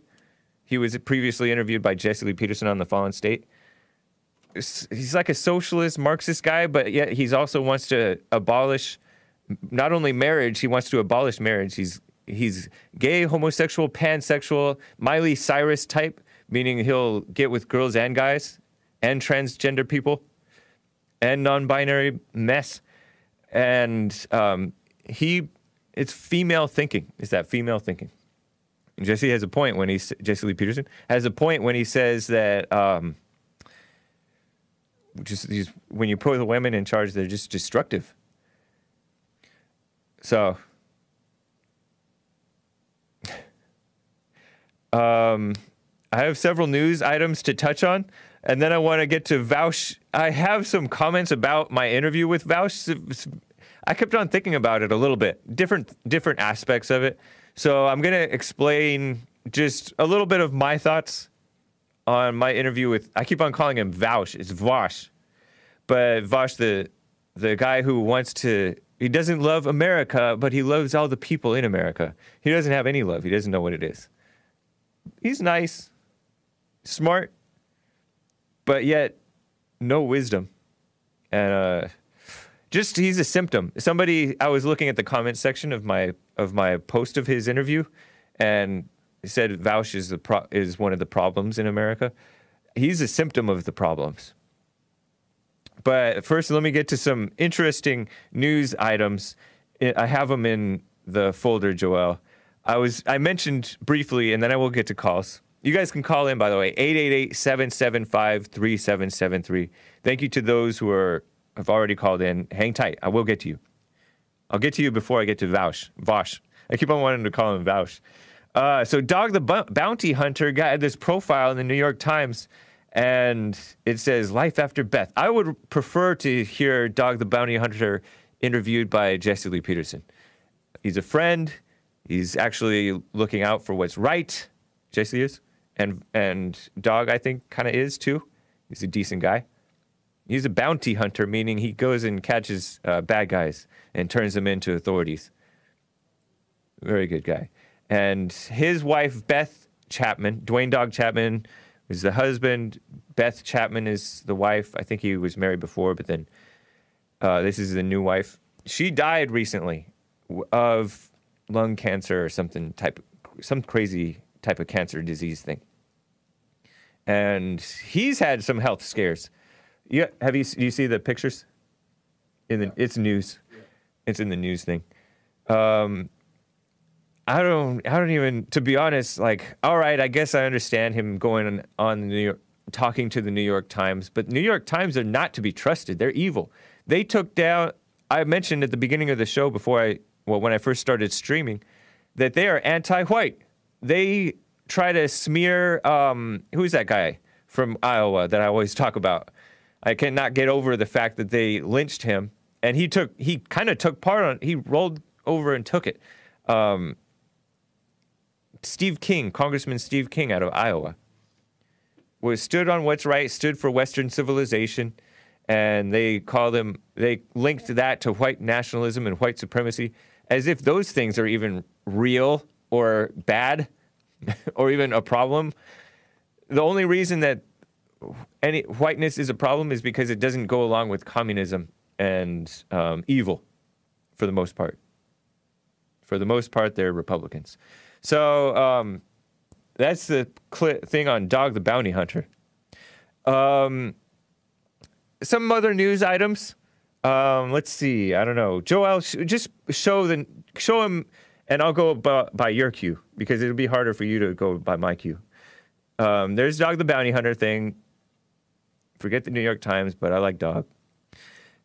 He was previously interviewed by Jesse Lee Peterson on The Fallen State he's like a socialist Marxist guy, but yet he's also wants to abolish not only marriage, he wants to abolish marriage. He's he's gay, homosexual, pansexual, Miley Cyrus type, meaning he'll get with girls and guys and transgender people and non-binary mess. And um, he, it's female thinking. Is that female thinking? Jesse has a point when he's Jesse Lee Peterson has a point when he says that. Um, just these when you put the women in charge, they're just destructive. So, (laughs) um, I have several news items to touch on, and then I want to get to Vouch. I have some comments about my interview with Vouch. I kept on thinking about it a little bit, different different aspects of it. So I'm gonna explain just a little bit of my thoughts on my interview with I keep on calling him Vauch. It's Vaush. But Vaush, the the guy who wants to he doesn't love America, but he loves all the people in America. He doesn't have any love. He doesn't know what it is. He's nice, smart, but yet no wisdom. And uh just he's a symptom. Somebody I was looking at the comment section of my of my post of his interview and said Vauch is the pro- is one of the problems in America. He's a symptom of the problems. But first, let me get to some interesting news items. I have them in the folder, Joel. I was I mentioned briefly, and then I will get to calls. You guys can call in, by the way, 888-775-3773. Thank you to those who are have already called in. Hang tight. I will get to you. I'll get to you before I get to Vauch. Vaush. I keep on wanting to call him Vauch. Uh, so, Dog the Bu- Bounty Hunter got this profile in the New York Times, and it says "Life After Beth." I would prefer to hear Dog the Bounty Hunter interviewed by Jesse Lee Peterson. He's a friend. He's actually looking out for what's right. Jesse is, and and Dog I think kind of is too. He's a decent guy. He's a bounty hunter, meaning he goes and catches uh, bad guys and turns them into authorities. Very good guy. And his wife, Beth Chapman, Duane Dog Chapman is the husband. Beth Chapman is the wife. I think he was married before, but then uh, this is the new wife. She died recently of lung cancer or something type, some crazy type of cancer disease thing. And he's had some health scares. Yeah, have you you see the pictures? In the it's news, it's in the news thing. Um, I don't I don't even to be honest. Like, all right, I guess I understand him going on, the New York, talking to the New York Times, but New York Times are not to be trusted. They're evil. They took down. I mentioned at the beginning of the show before I well when I first started streaming that they are anti-white. They try to smear um, who's that guy from Iowa that I always talk about. I cannot get over the fact that they lynched him, and he took he kind of took part on. He rolled over and took it. Um, Steve King, Congressman Steve King out of Iowa, was stood on what's right, stood for Western civilization, and they called him. They linked that to white nationalism and white supremacy, as if those things are even real or bad, (laughs) or even a problem. The only reason that any whiteness is a problem is because it doesn't go along with communism and um, evil, for the most part. For the most part, they're Republicans. So um, that's the cli thing on Dog the Bounty Hunter. Um, some other news items. Um, let's see. I don't know. Joel, sh- just show the show him, and I'll go by, by your cue because it'll be harder for you to go by my cue. Um, there's Dog the Bounty Hunter thing. Forget the New York Times, but I like Dog.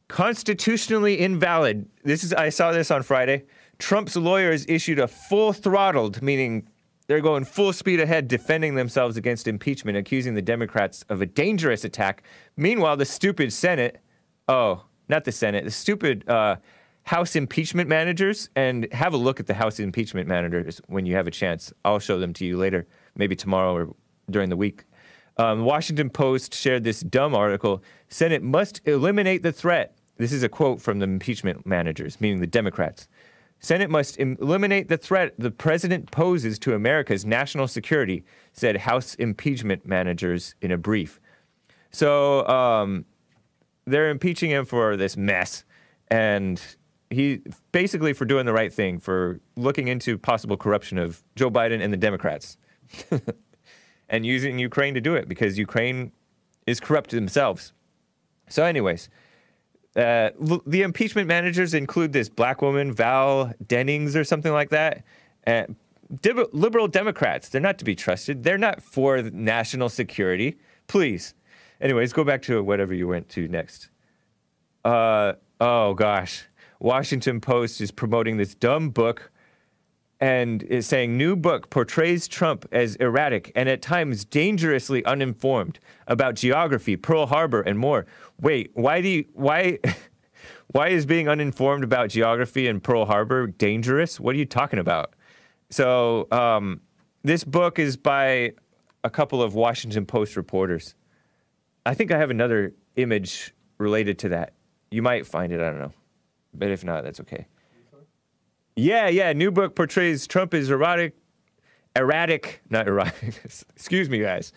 Constitutionally invalid. This is I saw this on Friday. Trump's lawyers issued a full throttled, meaning they're going full speed ahead defending themselves against impeachment, accusing the Democrats of a dangerous attack. Meanwhile, the stupid Senate, oh, not the Senate, the stupid uh, House impeachment managers, and have a look at the House impeachment managers when you have a chance. I'll show them to you later, maybe tomorrow or during the week. Um, Washington Post shared this dumb article. Senate must eliminate the threat. This is a quote from the impeachment managers, meaning the Democrats. Senate must eliminate the threat the president poses to America's national security, said House impeachment managers in a brief. So um, they're impeaching him for this mess, and he basically for doing the right thing, for looking into possible corruption of Joe Biden and the Democrats, (laughs) and using Ukraine to do it because Ukraine is corrupt themselves. So, anyways, uh, the impeachment managers include this black woman, Val Demings, or something like that. Uh, dib- liberal Democrats, they're not to be trusted. They're not for national security. Please. Anyways, go back to whatever you went to next. Uh, oh, gosh. Washington Post is promoting this dumb book and is saying new book portrays Trump as erratic and at times dangerously uninformed about geography, Pearl Harbor, and more. Wait, why do you, why (laughs) why is being uninformed about geography and Pearl Harbor dangerous? What are you talking about? So um, this book is by a couple of Washington Post reporters. I think I have another image related to that. You might find it. I don't know, but if not, that's okay. Yeah, yeah. New book portrays Trump as erratic, erratic, not erratic. (laughs) excuse me, guys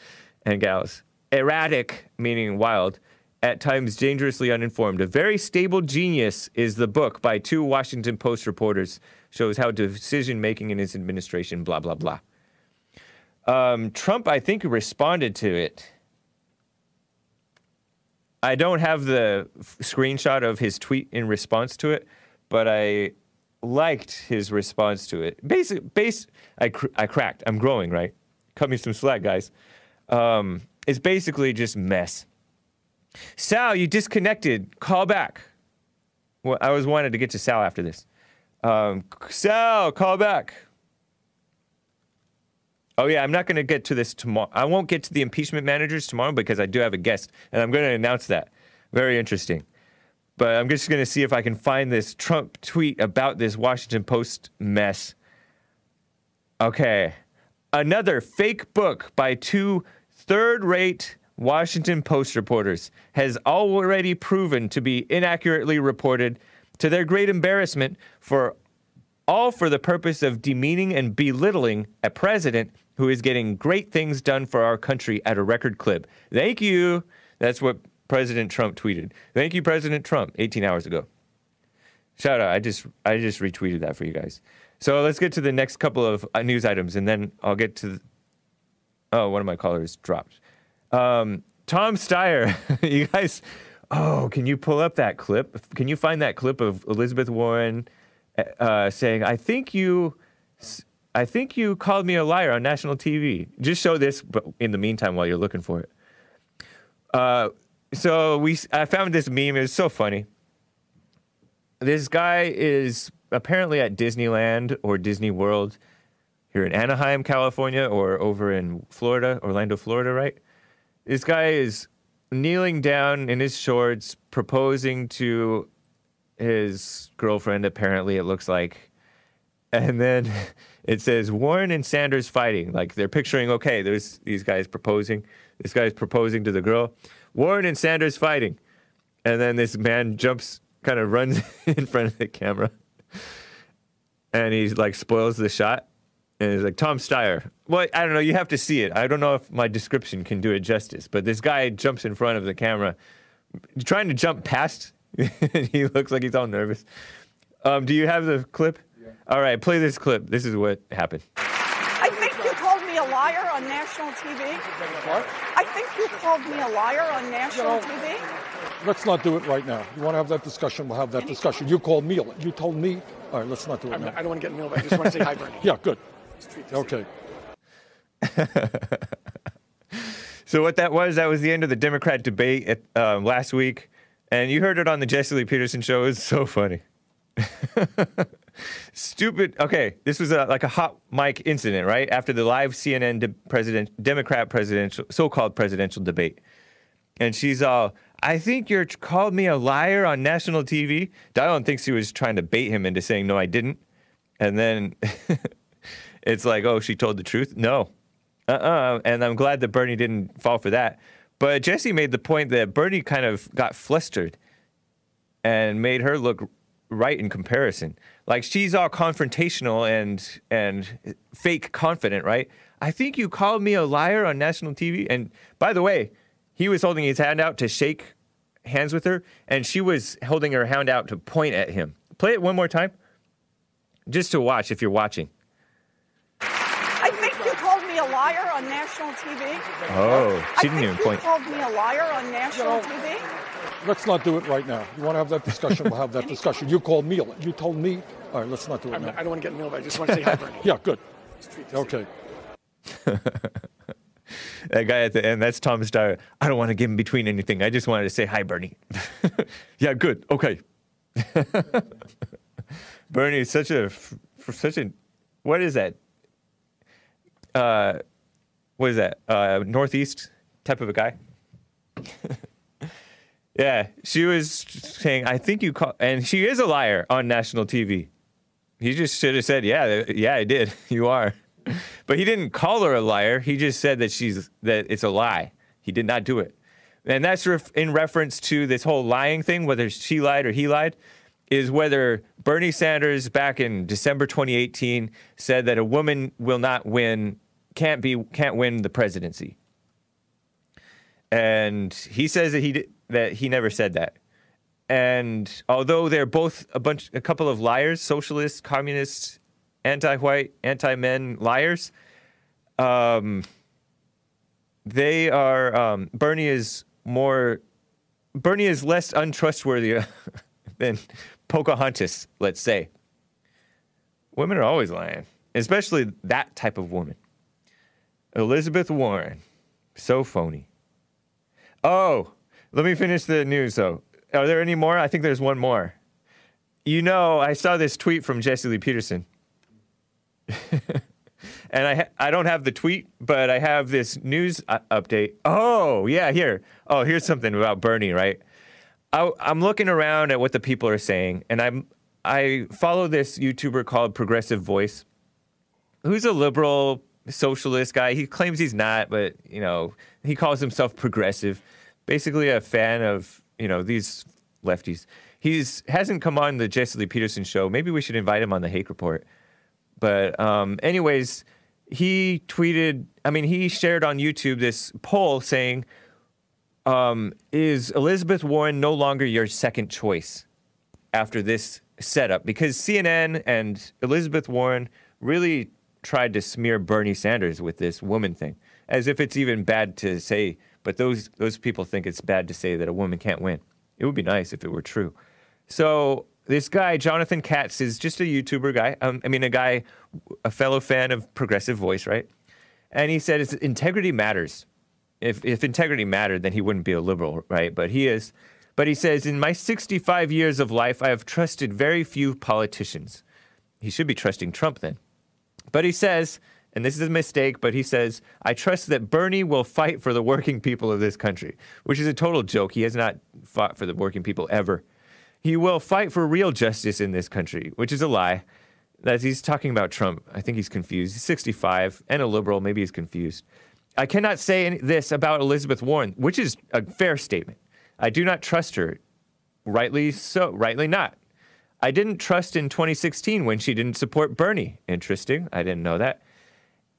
and gals. Erratic, meaning wild, at times dangerously uninformed. A very stable genius is the book by two Washington Post reporters. Shows how decision making in his administration, blah blah blah. Um, Trump, I think, responded to it. I don't have the f- screenshot of his tweet in response to it, but I liked his response to it. Basic, base, I, cr- I cracked. I'm growing, right? Cut me some slack, guys. Um, it's basically just mess. Sal, you disconnected. Call back. Well, I was wanted to get to Sal after this. Um, Sal, call back. Oh yeah, I'm not going to get to this tomorrow. I won't get to the impeachment managers tomorrow because I do have a guest, and I'm going to announce that. Very interesting. But I'm just going to see if I can find this Trump tweet about this Washington Post mess. Okay. Another fake book by two third rate Washington Post reporters has already proven to be inaccurately reported to their great embarrassment for all for the purpose of demeaning and belittling a president who is getting great things done for our country at a record clip. Thank you. That's what President Trump tweeted. Thank you, President Trump, 18 hours ago. Shout out. I just I just retweeted that for you guys. So let's get to the next couple of uh, news items, and then I'll get to. The, oh, one of my callers dropped. Um, Tom Steyer, (laughs) you guys. Oh, can you pull up that clip? Can you find that clip of Elizabeth Warren uh, saying, "I think you, I think you called me a liar on national TV." Just show this, but in the meantime, while you're looking for it. Uh, so we, I found this meme. It's so funny. This guy is apparently at Disneyland or Disney World. here in Anaheim, California, or over in Florida, Orlando, Florida, right? This guy is kneeling down in his shorts, proposing to his girlfriend, apparently, it looks like. And then (laughs) it says Warren and Sanders fighting. Like they're picturing, okay, there's these guys proposing. This guy's proposing to the girl. Warren and Sanders fighting. And then this man jumps, kind of runs (laughs) in front of the camera. And he's like spoils the shot. And he's like, Tom Steyer. Well, I don't know. You have to see it. I don't know if my description can do it justice. But this guy jumps in front of the camera, trying to jump past. (laughs) he looks like he's all nervous. Um, do you have the clip? Yeah. All right, play this clip. This is what happened. I think you called me a liar on national TV. What? I think you called me a liar on national TV. Let's not do it right now. You want to have that discussion? We'll have that discussion. You called me. You told me. All right, let's not do it now. I don't want to get in the middle, but I just want to say hi, Bernie. Yeah, good. Okay. (laughs) So what that was, that was the end of the Democrat debate at, um, last week, and you heard it on the Jesse Lee Peterson show. It was so funny. (laughs) Stupid. Okay, this was a, like a hot mic incident, right after the live CNN de- president Democrat presidential so-called presidential debate, and she's all. I think you're called me a liar on national TV. Diane thinks he was trying to bait him into saying no, I didn't, and then (laughs) it's like, oh, she told the truth. No, uh-uh. And I'm glad that Bernie didn't fall for that. But Jesse made the point that Bernie kind of got flustered and made her look right in comparison. Like she's all confrontational and and fake confident, right? I think you called me a liar on national TV. And by the way, he was holding his hand out to shake hands with her, and she was holding her hand out to point at him. Play it one more time, just to watch if you're watching. I think you called me a liar on national TV. Oh, I she didn't think even you called me a liar on national TV. Let's not do it right now. You want to have that discussion? We'll have that discussion. You called me. You told me. All right, let's not do it I now. don't want to get in the middle, but I just want to say hi, Bernie. Yeah, good. Okay. (laughs) That guy at the end, that's Tom Steyer. I don't want to get in between anything. I just wanted to say hi, Bernie. (laughs) yeah, good. Okay. (laughs) Bernie is such a, f- for such a, what is that? Uh, what is that? Uh, Northeast type of a guy. Yeah, she was saying, I think you call, and she is a liar on national TV. He just should have said, yeah, yeah, I did. (laughs) You are. But he didn't call her a liar. He just said that she's that it's a lie. He did not do it. And that's ref- in reference to this whole lying thing, whether she lied or he lied, is whether Bernie Sanders back in December 2018 said that a woman will not win, can't be, can't win the presidency. And he says that he di- that he never said that. And although they're both a bunch, a couple of liars, socialists, communists, anti-white, anti-men liars, um, they are. Um, Bernie is more. Bernie is less untrustworthy (laughs) than Pocahontas, let's say. Women are always lying, especially that type of woman. Elizabeth Warren, so phony. Oh, let me finish the news though. Are there any more? I think there's one more. You know, I saw this tweet from Jesse Lee Peterson. (laughs) and I ha- I don't have the tweet, but I have this news uh, update. Oh, yeah, here. Oh, here's something about Bernie, right? I, I'm looking around at what the people are saying, and I'm I follow this YouTuber called Progressive Voice, who's a liberal socialist guy. He claims he's not, but you know, he calls himself progressive. Basically, a fan of you know these lefties. He's hasn't come on the Jesse Lee Peterson show. Maybe we should invite him on the Hake Report. But um, anyways, he tweeted. I mean, he shared on YouTube this poll saying, um, "Is Elizabeth Warren no longer your second choice after this setup?" Because CNN and Elizabeth Warren really tried to smear Bernie Sanders with this woman thing, as if it's even bad to say. But those those people think it's bad to say that a woman can't win. It would be nice if it were true. So this guy, Jonathan Katz, is just a YouTuber guy. Um, I mean, a guy, a fellow fan of Progressive Voice, right? And he said, integrity matters. If, if integrity mattered, then he wouldn't be a liberal, right? But he is. But he says, in my 65 years of life, I have trusted very few politicians. He should be trusting Trump then. But he says, and this is a mistake, but he says, I trust that Bernie will fight for the working people of this country, which is a total joke. He has not fought for the working people ever. He will fight for real justice in this country, which is a lie. That he's talking about Trump. I think he's confused. He's 65 and a liberal. Maybe he's confused. I cannot say any, this about Elizabeth Warren, which is a fair statement. I do not trust her. Rightly so, rightly not. I didn't trust in 2016 when she didn't support Bernie. Interesting. I didn't know that.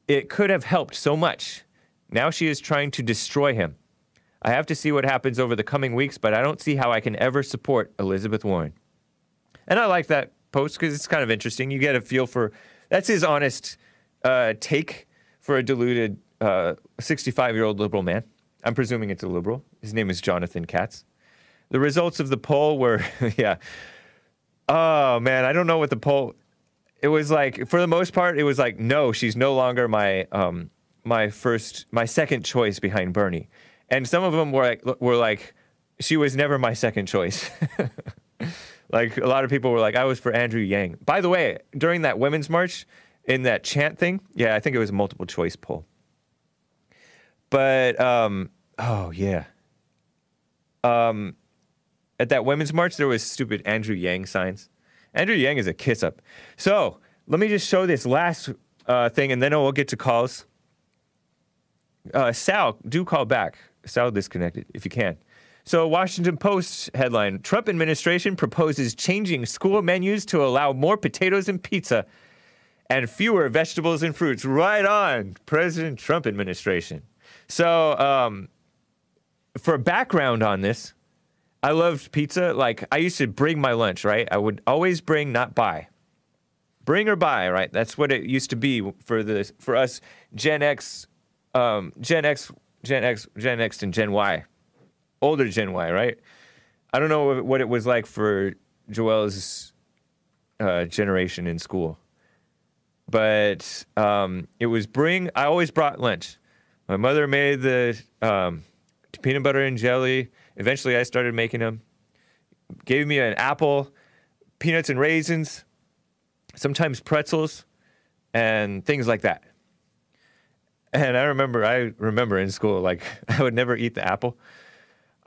It could have helped so much. Now she is trying to destroy him. I have to see what happens over the coming weeks, but I don't see how I can ever support Elizabeth Warren. And I like that post because it's kind of interesting. You get a feel for that's his honest uh, take for a deluded 65 year old liberal man. I'm presuming it's a liberal. His name is Jonathan Katz. The results of the poll were, (laughs) yeah. Oh man, I don't know what the poll. It was like for the most part, it was like no, she's no longer my um my first my second choice behind Bernie, and some of them were like were like she was never my second choice. (laughs) like a lot of people were like I was for Andrew Yang. By the way, during that women's march in that chant thing, yeah, I think it was a multiple choice poll. But um, oh yeah. Um, at that women's march, there was stupid Andrew Yang signs. Andrew Yang is a kiss up. So let me just show this last uh, thing, and then we'll get to calls. Uh, Sal, do call back. Sal disconnected if you can. So, Washington Post headline Trump administration proposes changing school menus to allow more potatoes and pizza and fewer vegetables and fruits. Right on, President Trump administration. So, um, for background on this, I loved pizza. Like, I used to bring my lunch, right? I would always bring, not buy. Bring or buy, right? That's what it used to be for the for us Gen X, um, Gen X, Gen X, Gen X, and Gen Y, older Gen Y, right? I don't know what it was like for Joel's uh, generation in school, but um, it was bring. I always brought lunch. My mother made the um, peanut butter and jelly. Eventually, I started making them. Gave me an apple, peanuts and raisins, sometimes pretzels, and things like that. And I remember, I remember in school, like (laughs) I would never eat the apple.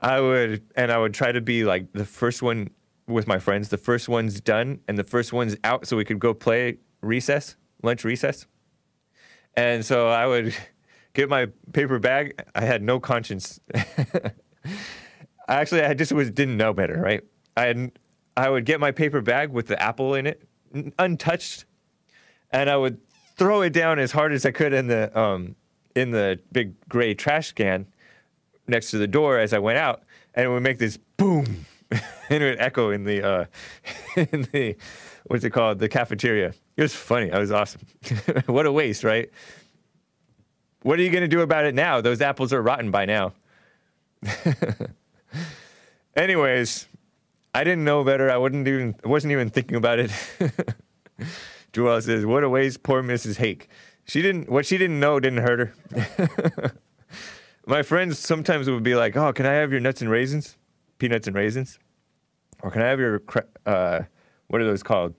I would, and I would try to be like the first one with my friends, the first one's done and the first one's out, so we could go play recess, lunch recess. And so I would (laughs) get my paper bag. I had no conscience. (laughs) Actually, I just was didn't know better, right? I had, I would get my paper bag with the apple in it, untouched, and I would throw it down as hard as I could in the um, in the big gray trash can next to the door as I went out, and it would make this boom, (laughs) and it would echo in the uh, (laughs) in the what's it called the cafeteria. It was funny. It was awesome. (laughs) what a waste, right? What are you going to do about it now? Those apples are rotten by now. Anyways, I didn't know better. I wouldn't even wasn't even thinking about it. (laughs) Joelle says, "What a waste, poor Mrs. Hake. She didn't. What she didn't know didn't hurt her." (laughs) My friends sometimes would be like, "Oh, can I have your nuts and raisins, peanuts and raisins, or can I have your uh, what are those called,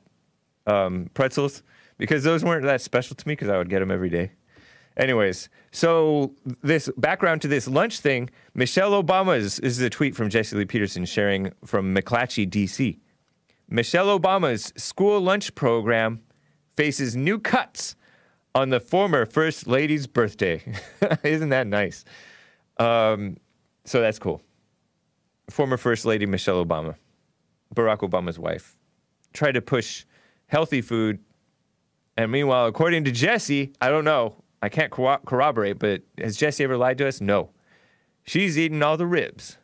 um, pretzels?" Because those weren't that special to me because I would get them every day. Anyways, so this background to this lunch thing, Michelle Obama's this is a tweet from Jesse Lee Peterson sharing from McClatchy, D.C. Michelle Obama's school lunch program faces new cuts on the former First Lady's birthday. (laughs) Isn't that nice? Um, so that's cool. Former First Lady Michelle Obama, Barack Obama's wife, tried to push healthy food. And meanwhile, according to Jesse, I don't know, I can't corro- corroborate, but has Jesse ever lied to us? No. She's eating all the ribs.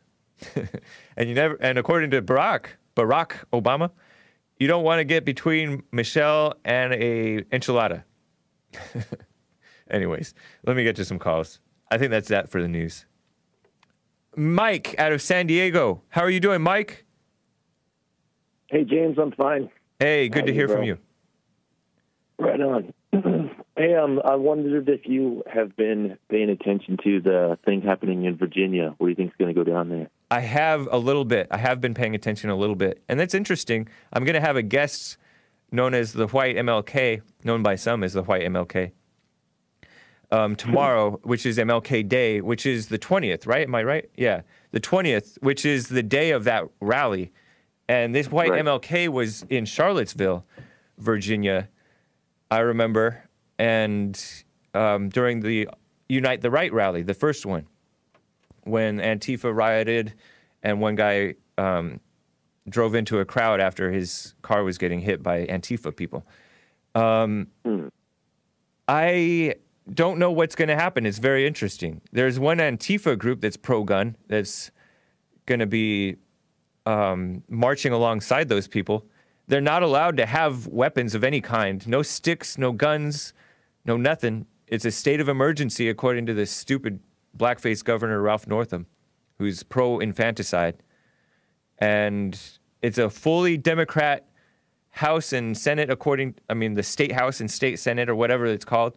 (laughs) and you never and according to Barack, Barack Obama, you don't want to get between Michelle and a enchilada. (laughs) Anyways, let me get to some calls. I think that's that for the news. Mike out of San Diego. How are you doing, Mike? Hey, James, I'm fine. Hey, good How to you, hear from you. Right on. (clears throat) hey, um, I wondered if you have been paying attention to the thing happening in Virginia. What do you think is going to go down there? I have a little bit. I have been paying attention a little bit, and that's interesting. I'm going to have a guest known as the White MLK, known by some as the White MLK, um, tomorrow, which is MLK Day, which is the 20th, right? Am I right? Yeah, the 20th, which is the day of that rally. And this White Right. MLK was in Charlottesville, Virginia, I remember, and um, during the Unite the Right rally, the first one, when Antifa rioted and one guy um, drove into a crowd after his car was getting hit by Antifa people. Um, I don't know what's going to happen. It's very interesting. There's one Antifa group that's pro gun that's going to be um, marching alongside those people. They're not allowed to have weapons of any kind no sticks, no guns, no nothing. It's a state of emergency, according to this stupid blackface governor, Ralph Northam, who's pro infanticide. And it's a fully Democrat House and Senate, according, I mean, the state House and state Senate, or whatever it's called.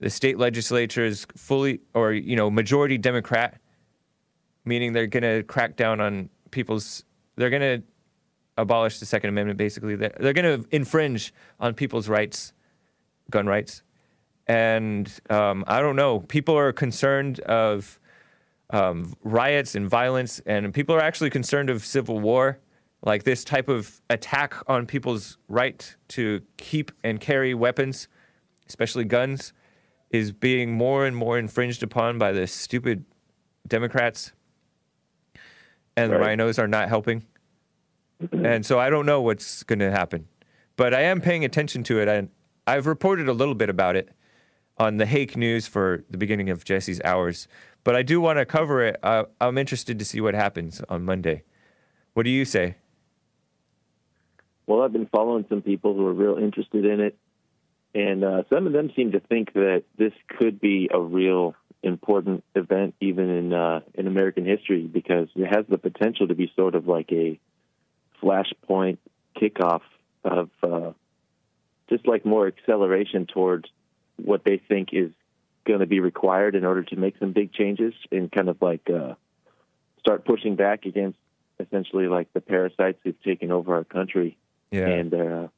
The state legislature is fully, or, you know, majority Democrat, meaning they're going to crack down on people's, they're going to abolish the Second Amendment, basically. They're, they're going to infringe on people's rights, gun rights. And um, I don't know, people are concerned of um, riots and violence, and people are actually concerned of civil war. Like this type of attack on people's right to keep and carry weapons, especially guns, is being more and more infringed upon by the stupid Democrats. And the rhinos are not helping. And so I don't know what's going to happen. But I am paying attention to it. And I've reported a little bit about it on the Hake News for the beginning of Jesse's Hours. But I do want to cover it. Uh, I'm interested to see what happens on Monday. What do you say? Well, I've been following some people who are real interested in it, and uh, some of them seem to think that this could be a real important event, even in uh, in American history, because it has the potential to be sort of like a flashpoint kickoff of uh, just like more acceleration towards what they think is going to be required in order to make some big changes and kind of like uh, start pushing back against essentially like the parasites who've taken over our country Yeah. and uh,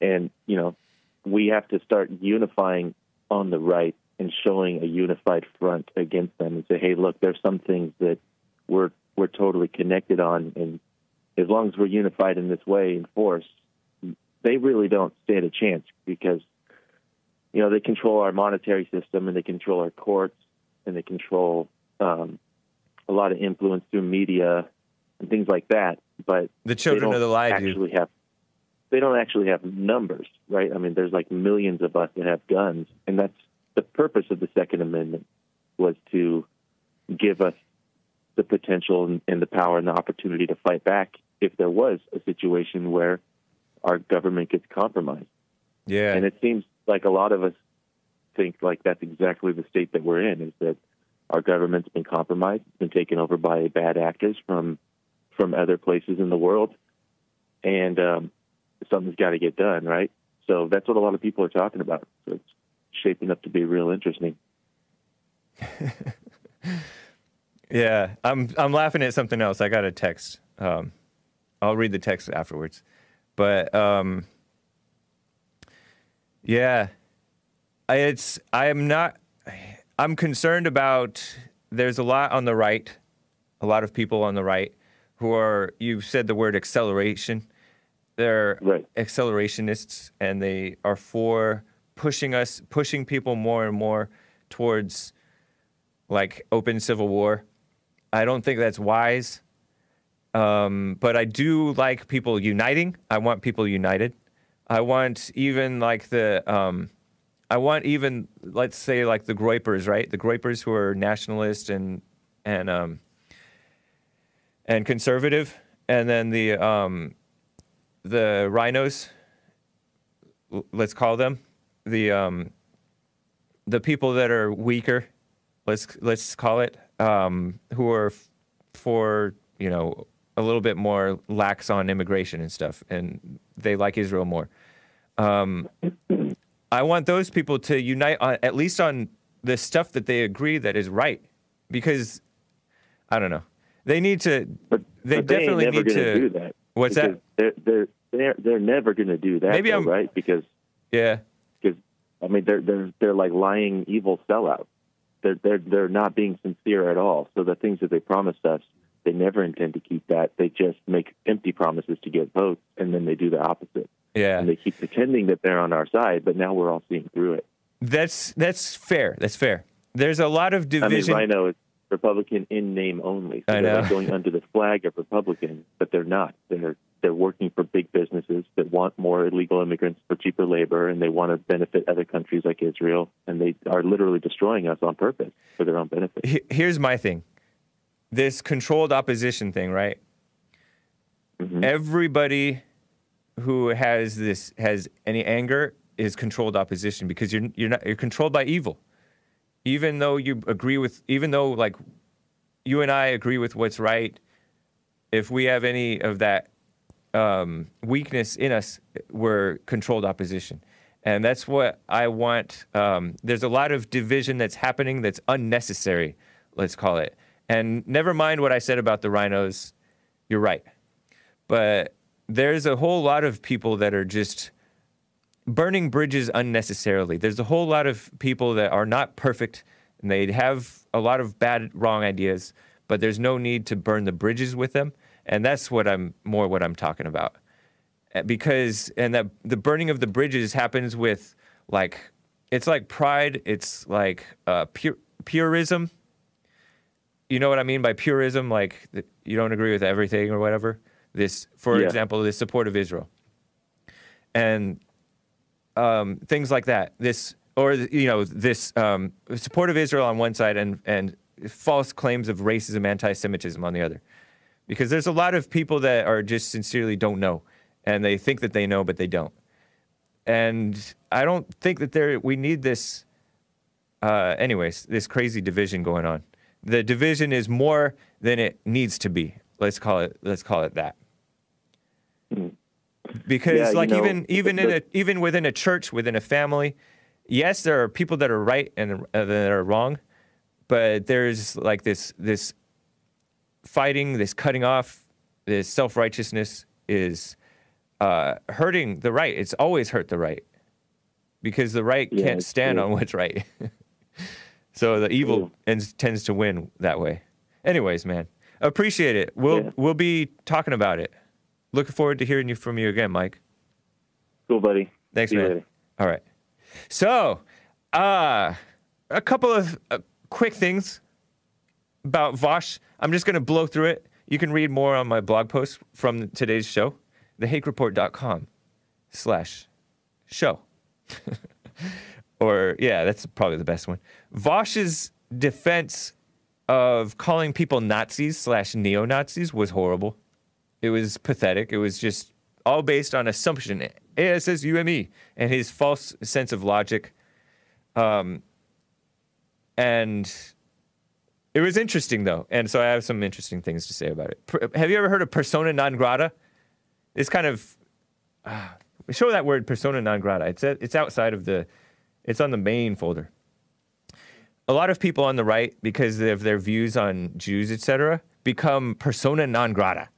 and you know we have to start unifying on the right and showing a unified front against them and say, hey, look, there's some things that we're we're totally connected on, and as long as we're unified in this way in force, they really don't stand a chance because you know they control our monetary system and they control our courts and they control um, a lot of influence through media and things like that. But The children of the lie actually have they don't actually have numbers, right? I mean, there's like millions of us that have guns, and that's the purpose of the Second Amendment was to give us the potential and, and the power and the opportunity to fight back if there was a situation where our government gets compromised. Yeah. And it seems like a lot of us think like that's exactly the state that we're in is that our government's been compromised, been taken over by bad actors from from other places in the world, and um, something's got to get done, right? So that's what a lot of people are talking about. So it's shaping up to be real interesting. (laughs) Yeah, I'm I'm laughing at something else. I got a text. Um, I'll read the text afterwards, but um, yeah, I, it's I am not. I'm concerned about. There's a lot on the right, a lot of people on the right who are. You've said the word acceleration. They're right. accelerationists, and they are for pushing us, pushing people more and more towards like open civil war. I don't think that's wise. Um, but I do like people uniting. I want people united. I want even like the, um, I want even let's say like the Groypers, right? The Groypers who are nationalist and and um, and conservative, and then the um, the rhinos. Let's call them the um, the people that are weaker. Let's let's call it um, who are f- for you know a little bit more lax on immigration and stuff, and they like Israel more. Um, I want those people to unite on, at least on the stuff that they agree that is right, because I don't know. They need to. they but they ain't definitely never need gonna do that. What's that? They're, they're they're they're never going to do that, Maybe though, I'm- right? Because Yeah. because I mean they're they're they're like lying evil sellouts. They're they're they're not being sincere at all. So the things that they promised us, they never intend to keep that. They just make empty promises to get votes, and then they do the opposite. Yeah. And they keep pretending that they're on our side, but now we're all seeing through it. That's that's fair. That's fair. There's a lot of division. I mean. Rhino is Republican in name only. So I they're know. like going under the flag of Republican, but they're not. They're they're working for big businesses that want more illegal immigrants for cheaper labor, and they want to benefit other countries like Israel, and they are literally destroying us on purpose for their own benefit. Here's my thing. This controlled opposition thing, right? Mm-hmm. Everybody who has this has any anger is controlled opposition because you're you're not you're controlled by evil. Even though you agree with even though like you and I agree with what's right, if we have any of that um, weakness in us, we're controlled opposition. And that's what I want. Um, there's a lot of division that's happening that's unnecessary, let's call it. And never mind what I said about the rhinos, you're right. But there's a whole lot of people that are just burning bridges unnecessarily. There's a whole lot of people that are not perfect and they have a lot of bad, wrong ideas, but there's no need to burn the bridges with them. And that's what I'm more what I'm talking about. Uh, Because, and that the burning of the bridges happens with like, it's like pride, it's like uh, purism. You know what I mean by purism? Like, th- you don't agree with everything or whatever. This, for Yeah. example, the support of Israel. And um, things like that. This or you know this um, support of Israel on one side and and false claims of racism, anti-Semitism on the other, because there's a lot of people that are just sincerely don't know, and they think that they know but they don't. And I don't think that there we need this. Uh, anyways, this crazy division going on. The division is more than it needs to be. Let's call it. Let's call it that because Yeah, you like know, even even in a even within a church within a family yes there are people that are right and uh, that are wrong but there's like this this fighting this cutting off this self-righteousness is uh, hurting the right it's always hurt the right because the right Yeah, can't stand true. on what's right (laughs) so the evil True. ends, tends to win that way anyways man appreciate it we'll Yeah. we'll be talking about it looking forward to hearing you from you again mike Cool, buddy. Thanks, See man. All right. So, uh, a couple of uh, quick things about Vaush. I'm just going to blow through it. You can read more on my blog post from today's show, thehakereport.com slash show. (laughs) or, yeah, that's probably the best one. Vaush's defense of calling people Nazis slash neo Nazis was horrible. It was pathetic. It was just all based on assumption. Eh, it says UME and his false sense of logic. Um, and it was interesting though, and so I have some interesting things to say about it. Per- have you ever heard of persona non grata? It's kind of uh, (sighs) show that word persona non grata. It's a, it's outside of the, it's on the main folder. A lot of people on the right, because of their views on Jews, etc., become persona non grata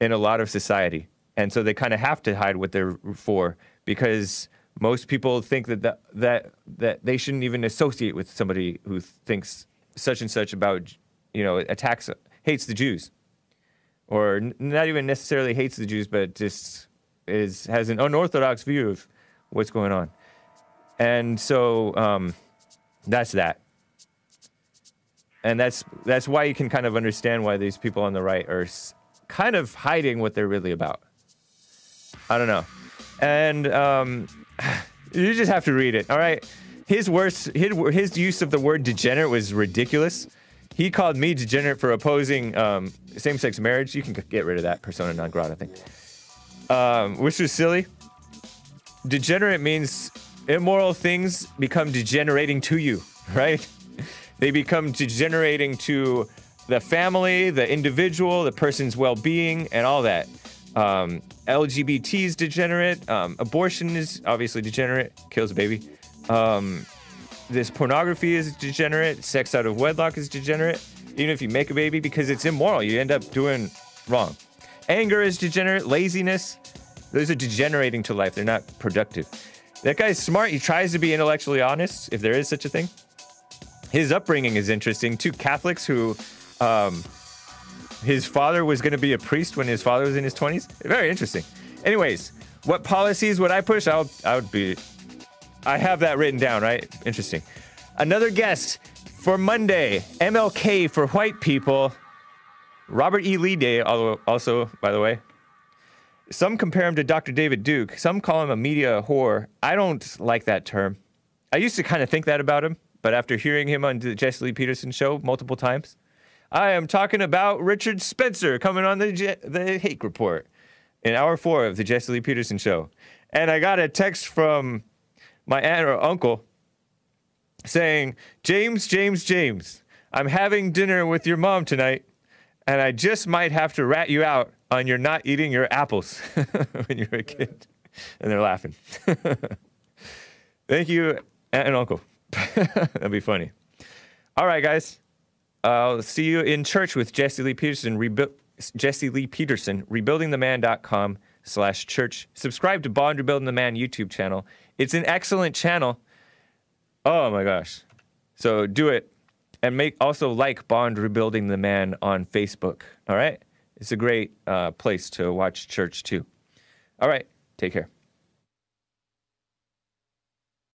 in a lot of society. And so they kind of have to hide what they're for because most people think that, that that that they shouldn't even associate with somebody who thinks such and such about you know attacks hates the Jews or n- not even necessarily hates the Jews but just is has an unorthodox view of what's going on. And so um, that's that. And that's that's why you can kind of understand why these people on the right are kind of hiding what they're really about. I don't know. And um, (sighs) you just have to read it. All right. His worst, his, his use of the word degenerate was ridiculous. He called me degenerate for opposing um, same-sex marriage. You can get rid of that persona non grata thing, um, which was silly. Degenerate means immoral things become degenerating to you, (laughs) right? They become degenerating to the family, the individual, the person's well-being, and all that. Um, LGBT is degenerate. Um, abortion is obviously degenerate, kills a baby. Um, this pornography is degenerate. Sex out of wedlock is degenerate. Even if you make a baby, because it's immoral, you end up doing wrong. Anger is degenerate. Laziness Those are degenerating to life. They're not productive. That guy's smart. He tries to be intellectually honest, if there is such a thing. His upbringing is interesting. Two Catholics who, um, his father was going to be a priest when his father was in his 20s. Very interesting. Anyways, what policies would I push? I'll, I would be, I have that written down, right? Interesting. Another guest for Monday MLK for white people. Robert E. Lee Day, also, by the way. Some compare him to Dr. David Duke. Some call him a media whore. I don't like that term. I used to kind of think that about him, but after hearing him on the Jesse Lee Peterson show multiple times, I am talking about Richard Spencer coming on the Je- the Hake Report in hour four of the Jesse Lee Peterson show, and I got a text from my aunt or uncle saying, "James, James, James, I'm having dinner with your mom tonight, and I just might have to rat you out Uh, on your not eating your apples (laughs) when you were a kid," and they're laughing. (laughs) Thank you, aunt and uncle. (laughs) That'd be funny. All right, guys. I'll see you in church with Jesse Lee Peterson. Rebu- Jesse Lee Peterson, rebuildingtheman.com slash church. Subscribe to Bond Rebuilding the Man YouTube channel. It's an excellent channel. Oh my gosh. So do it. And make also like Bond Rebuilding the Man on Facebook. All right? It's a great uh, place to watch church too. All right. Take care.